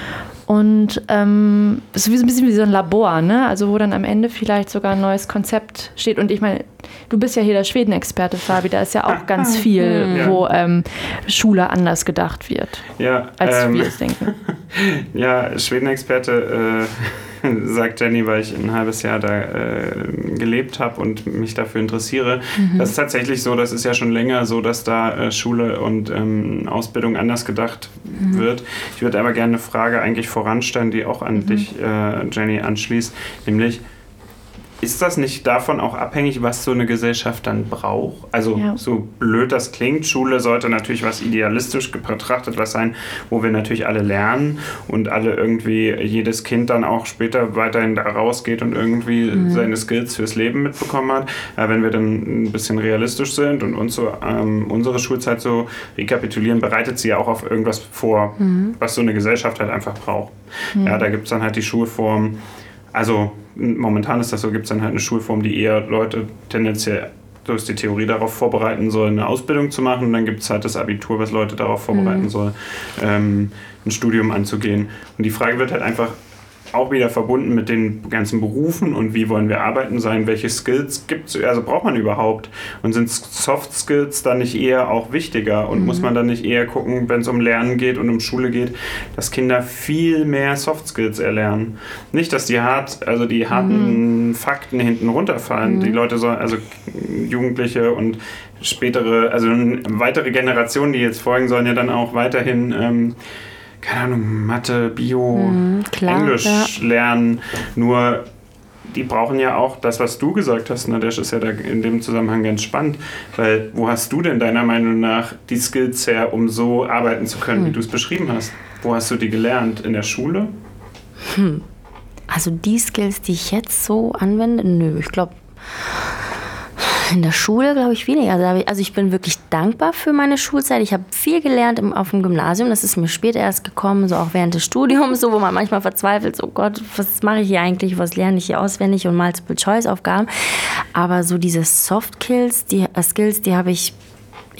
A: Und ähm, es ist ein bisschen wie so ein Labor, ne? Also wo dann am Ende vielleicht sogar ein neues Konzept steht. Und ich meine, du bist ja hier der Schweden-Experte, Fabi. Da ist ja auch ganz viel, ja. wo ähm, Schule anders gedacht wird,
B: ja,
A: als ähm, wir es denken.
B: Ja, Schweden-Experte. Äh sagt Jenny, weil ich ein halbes Jahr da äh, gelebt habe und mich dafür interessiere. Mhm. Das ist tatsächlich so, das ist ja schon länger so, dass da äh, Schule und ähm, Ausbildung anders gedacht mhm. wird. Ich würde aber gerne eine Frage eigentlich voranstellen, die auch an mhm. dich, äh, Jenny, anschließt, nämlich, ist das nicht davon auch abhängig, was so eine Gesellschaft dann braucht? Also ja. so blöd das klingt, Schule sollte natürlich was idealistisch betrachtet was sein, wo wir natürlich alle lernen und alle irgendwie jedes Kind dann auch später weiterhin da rausgeht und irgendwie mhm. seine Skills fürs Leben mitbekommen hat. Ja, wenn wir dann ein bisschen realistisch sind und uns so, ähm, unsere Schulzeit so rekapitulieren, bereitet sie ja auch auf irgendwas vor, mhm. was so eine Gesellschaft halt einfach braucht. Mhm. Ja, da gibt es dann halt die Schulform also momentan ist das so, gibt es dann halt eine Schulform, die eher Leute tendenziell durch die Theorie darauf vorbereiten soll, eine Ausbildung zu machen. Und dann gibt es halt das Abitur, was Leute darauf vorbereiten mhm. soll, ähm, ein Studium anzugehen. Und die Frage wird halt einfach, auch wieder verbunden mit den ganzen Berufen und wie wollen wir arbeiten sein, welche Skills gibt es, also braucht man überhaupt und sind Soft Skills dann nicht eher auch wichtiger und mhm. muss man dann nicht eher gucken, wenn es um Lernen geht und um Schule geht, dass Kinder viel mehr Soft Skills erlernen. Nicht, dass die hart, also die harten mhm. Fakten hinten runterfallen. Mhm. Die Leute sollen, also Jugendliche und spätere, also weitere Generationen, die jetzt folgen, sollen ja dann auch weiterhin ähm, keine Ahnung, Mathe, Bio, mhm, klar, Englisch ja. lernen. Nur die brauchen ja auch das, was du gesagt hast, Nadesh, ist ja da in dem Zusammenhang ganz spannend, weil wo hast du denn deiner Meinung nach die Skills her, um so arbeiten zu können, hm. wie du es beschrieben hast? Wo hast du die gelernt? In der Schule?
C: Hm. Also die Skills, die ich jetzt so anwende, nö, ich glaube, in der Schule glaube ich weniger. Also, also ich bin wirklich dankbar für meine Schulzeit. Ich habe viel gelernt im, auf dem Gymnasium. Das ist mir später erst gekommen, so auch während des Studiums, so wo man manchmal verzweifelt, so Gott, was mache ich hier eigentlich, was lerne ich hier auswendig und Multiple-Choice-Aufgaben. Aber so diese Soft-Skills, die, äh, Skills, die habe ich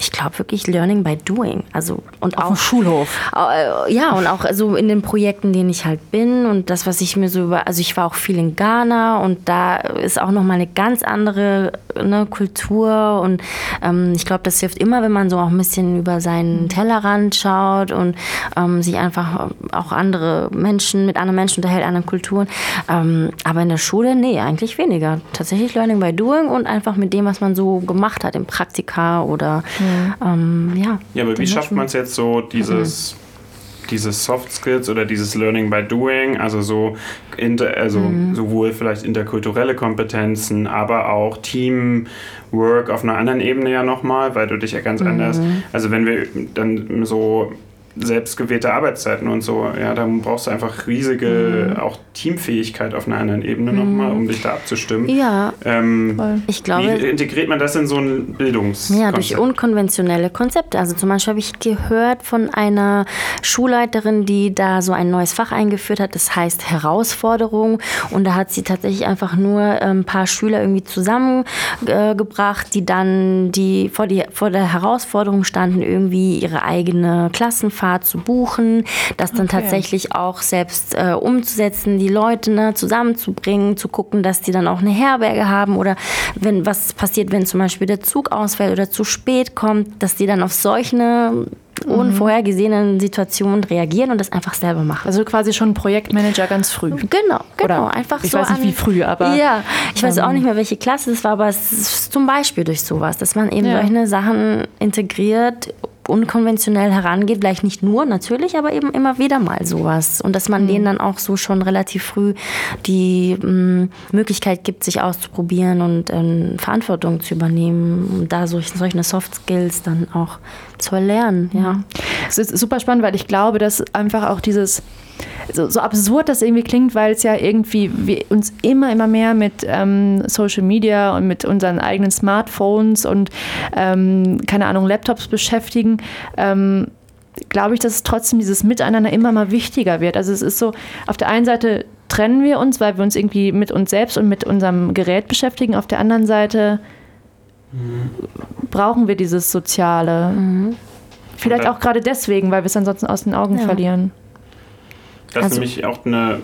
C: ich glaube wirklich Learning by Doing. Also und
A: Auf
C: auch
A: Schulhof.
C: Äh, ja, und auch also in den Projekten, in denen ich halt bin und das, was ich mir so über, also ich war auch viel in Ghana und da ist auch nochmal eine ganz andere ne, Kultur und ähm, ich glaube, das hilft immer, wenn man so auch ein bisschen über seinen Tellerrand schaut und ähm, sich einfach auch andere Menschen, mit anderen Menschen unterhält, anderen Kulturen. Ähm, aber in der Schule, nee, eigentlich weniger. Tatsächlich Learning by Doing und einfach mit dem, was man so gemacht hat im Praktika oder mhm ähm, ja.
B: Ja, aber wie schafft man es jetzt so, dieses, mhm. diese Soft Skills oder dieses Learning by Doing, also so inter, also mhm. sowohl vielleicht interkulturelle Kompetenzen, aber auch Teamwork auf einer anderen Ebene ja nochmal, weil du dich ja ganz mhm. anders, also wenn wir dann so selbstgewählte Arbeitszeiten und so. Ja, da brauchst du einfach riesige, mhm. auch Teamfähigkeit auf einer anderen Ebene mhm. nochmal, um dich da abzustimmen.
C: Ja. Ähm, ich glaube.
B: Wie integriert man das in so ein Bildungs?
C: Ja, durch unkonventionelle Konzepte. Also zum Beispiel habe ich gehört von einer Schulleiterin, die da so ein neues Fach eingeführt hat, das heißt Herausforderung. Und da hat sie tatsächlich einfach nur ein paar Schüler irgendwie zusammengebracht, die dann die vor, die vor der Herausforderung standen, irgendwie ihre eigene Klassenfahrt zu buchen, das dann okay. tatsächlich auch selbst äh, umzusetzen, die Leute ne, zusammenzubringen, zu gucken, dass die dann auch eine Herberge haben oder wenn was passiert, wenn zum Beispiel der Zug ausfällt oder zu spät kommt, dass die dann auf solche mhm. unvorhergesehenen Situationen reagieren und das einfach selber machen.
A: Also quasi schon Projektmanager ganz früh.
C: Genau, genau.
A: Oder einfach ich so. Ich weiß nicht, wie früh, aber.
C: Ja, ich weiß auch ähm, nicht mehr, welche Klasse es war, aber es ist zum Beispiel durch sowas, dass man eben ja. solche Sachen integriert unkonventionell herangeht, vielleicht nicht nur natürlich, aber eben immer wieder mal sowas. Und dass man mhm. denen dann auch so schon relativ früh die mh, mm, Möglichkeit gibt, sich auszuprobieren und ähm, Verantwortung zu übernehmen und da solch, solche Soft Skills dann auch zu erlernen. Ja.
A: Es ist super spannend, weil ich glaube, dass einfach auch dieses so, so absurd das irgendwie klingt, weil es ja irgendwie wir uns immer, immer mehr mit ähm, Social Media und mit unseren eigenen Smartphones und ähm, keine Ahnung, Laptops beschäftigen. Ähm, glaube ich, dass trotzdem dieses Miteinander immer mal wichtiger wird. Also es ist so, auf der einen Seite trennen wir uns, weil wir uns irgendwie mit uns selbst und mit unserem Gerät beschäftigen. Auf der anderen Seite mhm. brauchen wir dieses Soziale. Mhm. Vielleicht auch gerade deswegen, weil wir es ansonsten aus den Augen ja. verlieren.
B: Das also, ist nämlich auch eine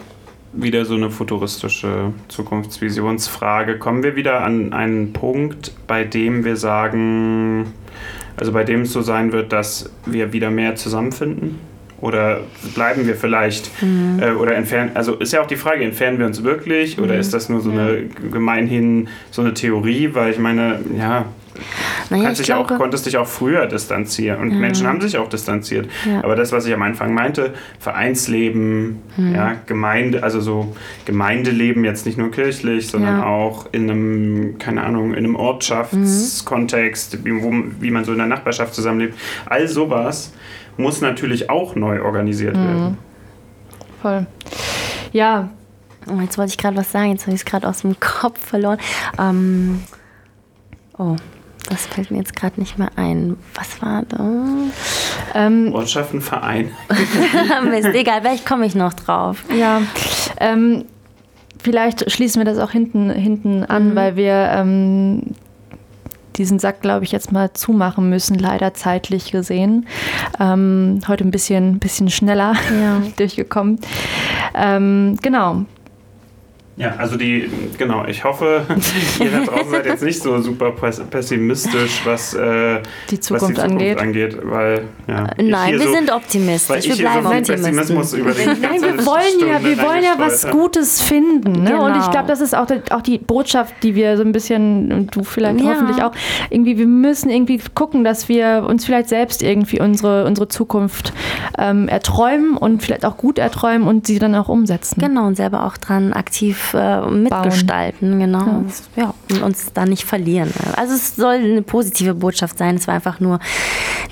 B: wieder so eine futuristische Zukunftsvisionsfrage. Kommen wir wieder an einen Punkt, bei dem wir sagen, also bei dem es so sein wird, dass wir wieder mehr zusammenfinden? Oder bleiben wir vielleicht mhm. äh, oder entfernen, also ist ja auch die Frage, entfernen wir uns wirklich oder mhm. ist das nur so eine gemeinhin so eine Theorie, weil ich meine, ja, naja, dich glaube, auch, konntest dich auch früher distanzieren und ja. Menschen haben sich auch distanziert. Ja. Aber das, was ich am Anfang meinte, Vereinsleben, mhm. ja, Gemeinde, also so Gemeindeleben jetzt nicht nur kirchlich, sondern auch in einem, keine Ahnung, in einem Ortschaftskontext, wie, wo, wie man so in der Nachbarschaft zusammenlebt. All sowas muss natürlich auch neu organisiert mhm. werden.
A: Voll. Ja,
C: Oh, jetzt wollte ich gerade was sagen, jetzt habe ich es gerade aus dem Kopf verloren. Ähm, oh, das fällt mir jetzt gerade nicht mehr ein. Was war da?
B: Ähm, Ortschaftenverein.
C: Mist, egal, vielleicht komme ich noch drauf.
A: Ja. Ähm, vielleicht schließen wir das auch hinten, hinten an, mhm. weil wir ähm, diesen Sack, glaube ich, jetzt mal zumachen müssen, leider zeitlich gesehen. Ähm, heute ein bisschen, bisschen schneller ja. durchgekommen. Ähm, genau.
B: Ja, also die, genau, ich hoffe, ihr da draußen seid jetzt nicht so super pessimistisch, was, äh,
A: die, Zukunft was die Zukunft angeht.
B: angeht weil, ja,
C: Nein, wir so, sind optimistisch. Wir bleiben so
A: den Nein, wir wollen ja, wir wollen ja was Gutes finden. Ne? Genau. Und ich genau. glaube, das ist auch, auch die Botschaft, die wir so ein bisschen, und du vielleicht ja. hoffentlich auch, irgendwie, wir müssen irgendwie gucken, dass wir uns vielleicht selbst irgendwie unsere, unsere Zukunft ähm, erträumen und vielleicht auch gut erträumen und sie dann auch umsetzen.
C: Genau, und selber auch dran aktiv äh, mitgestalten, Bauen. genau. Ja. ja. und uns da nicht verlieren. Also es soll eine positive Botschaft sein. Es war einfach nur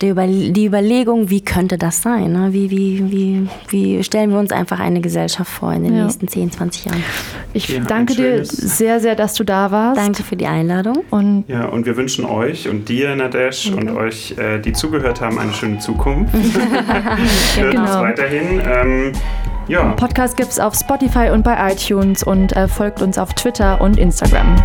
C: die, Über die Überlegung, wie könnte das sein? Ne? Wie, wie, wie, wie stellen wir uns einfach eine Gesellschaft vor in den ja. nächsten 10, 20 Jahren?
A: Ich ja, danke dir sehr, sehr, dass du da warst.
C: Danke für die Einladung.
B: Und ja, und wir wünschen euch und dir, Nadesh, okay. und euch, äh, die zugehört haben, eine schöne Zukunft. Hört genau. uns weiterhin. Ähm, ja.
A: Podcast es auf Spotify und bei iTunes und äh, folgt uns auf Twitter und Instagram.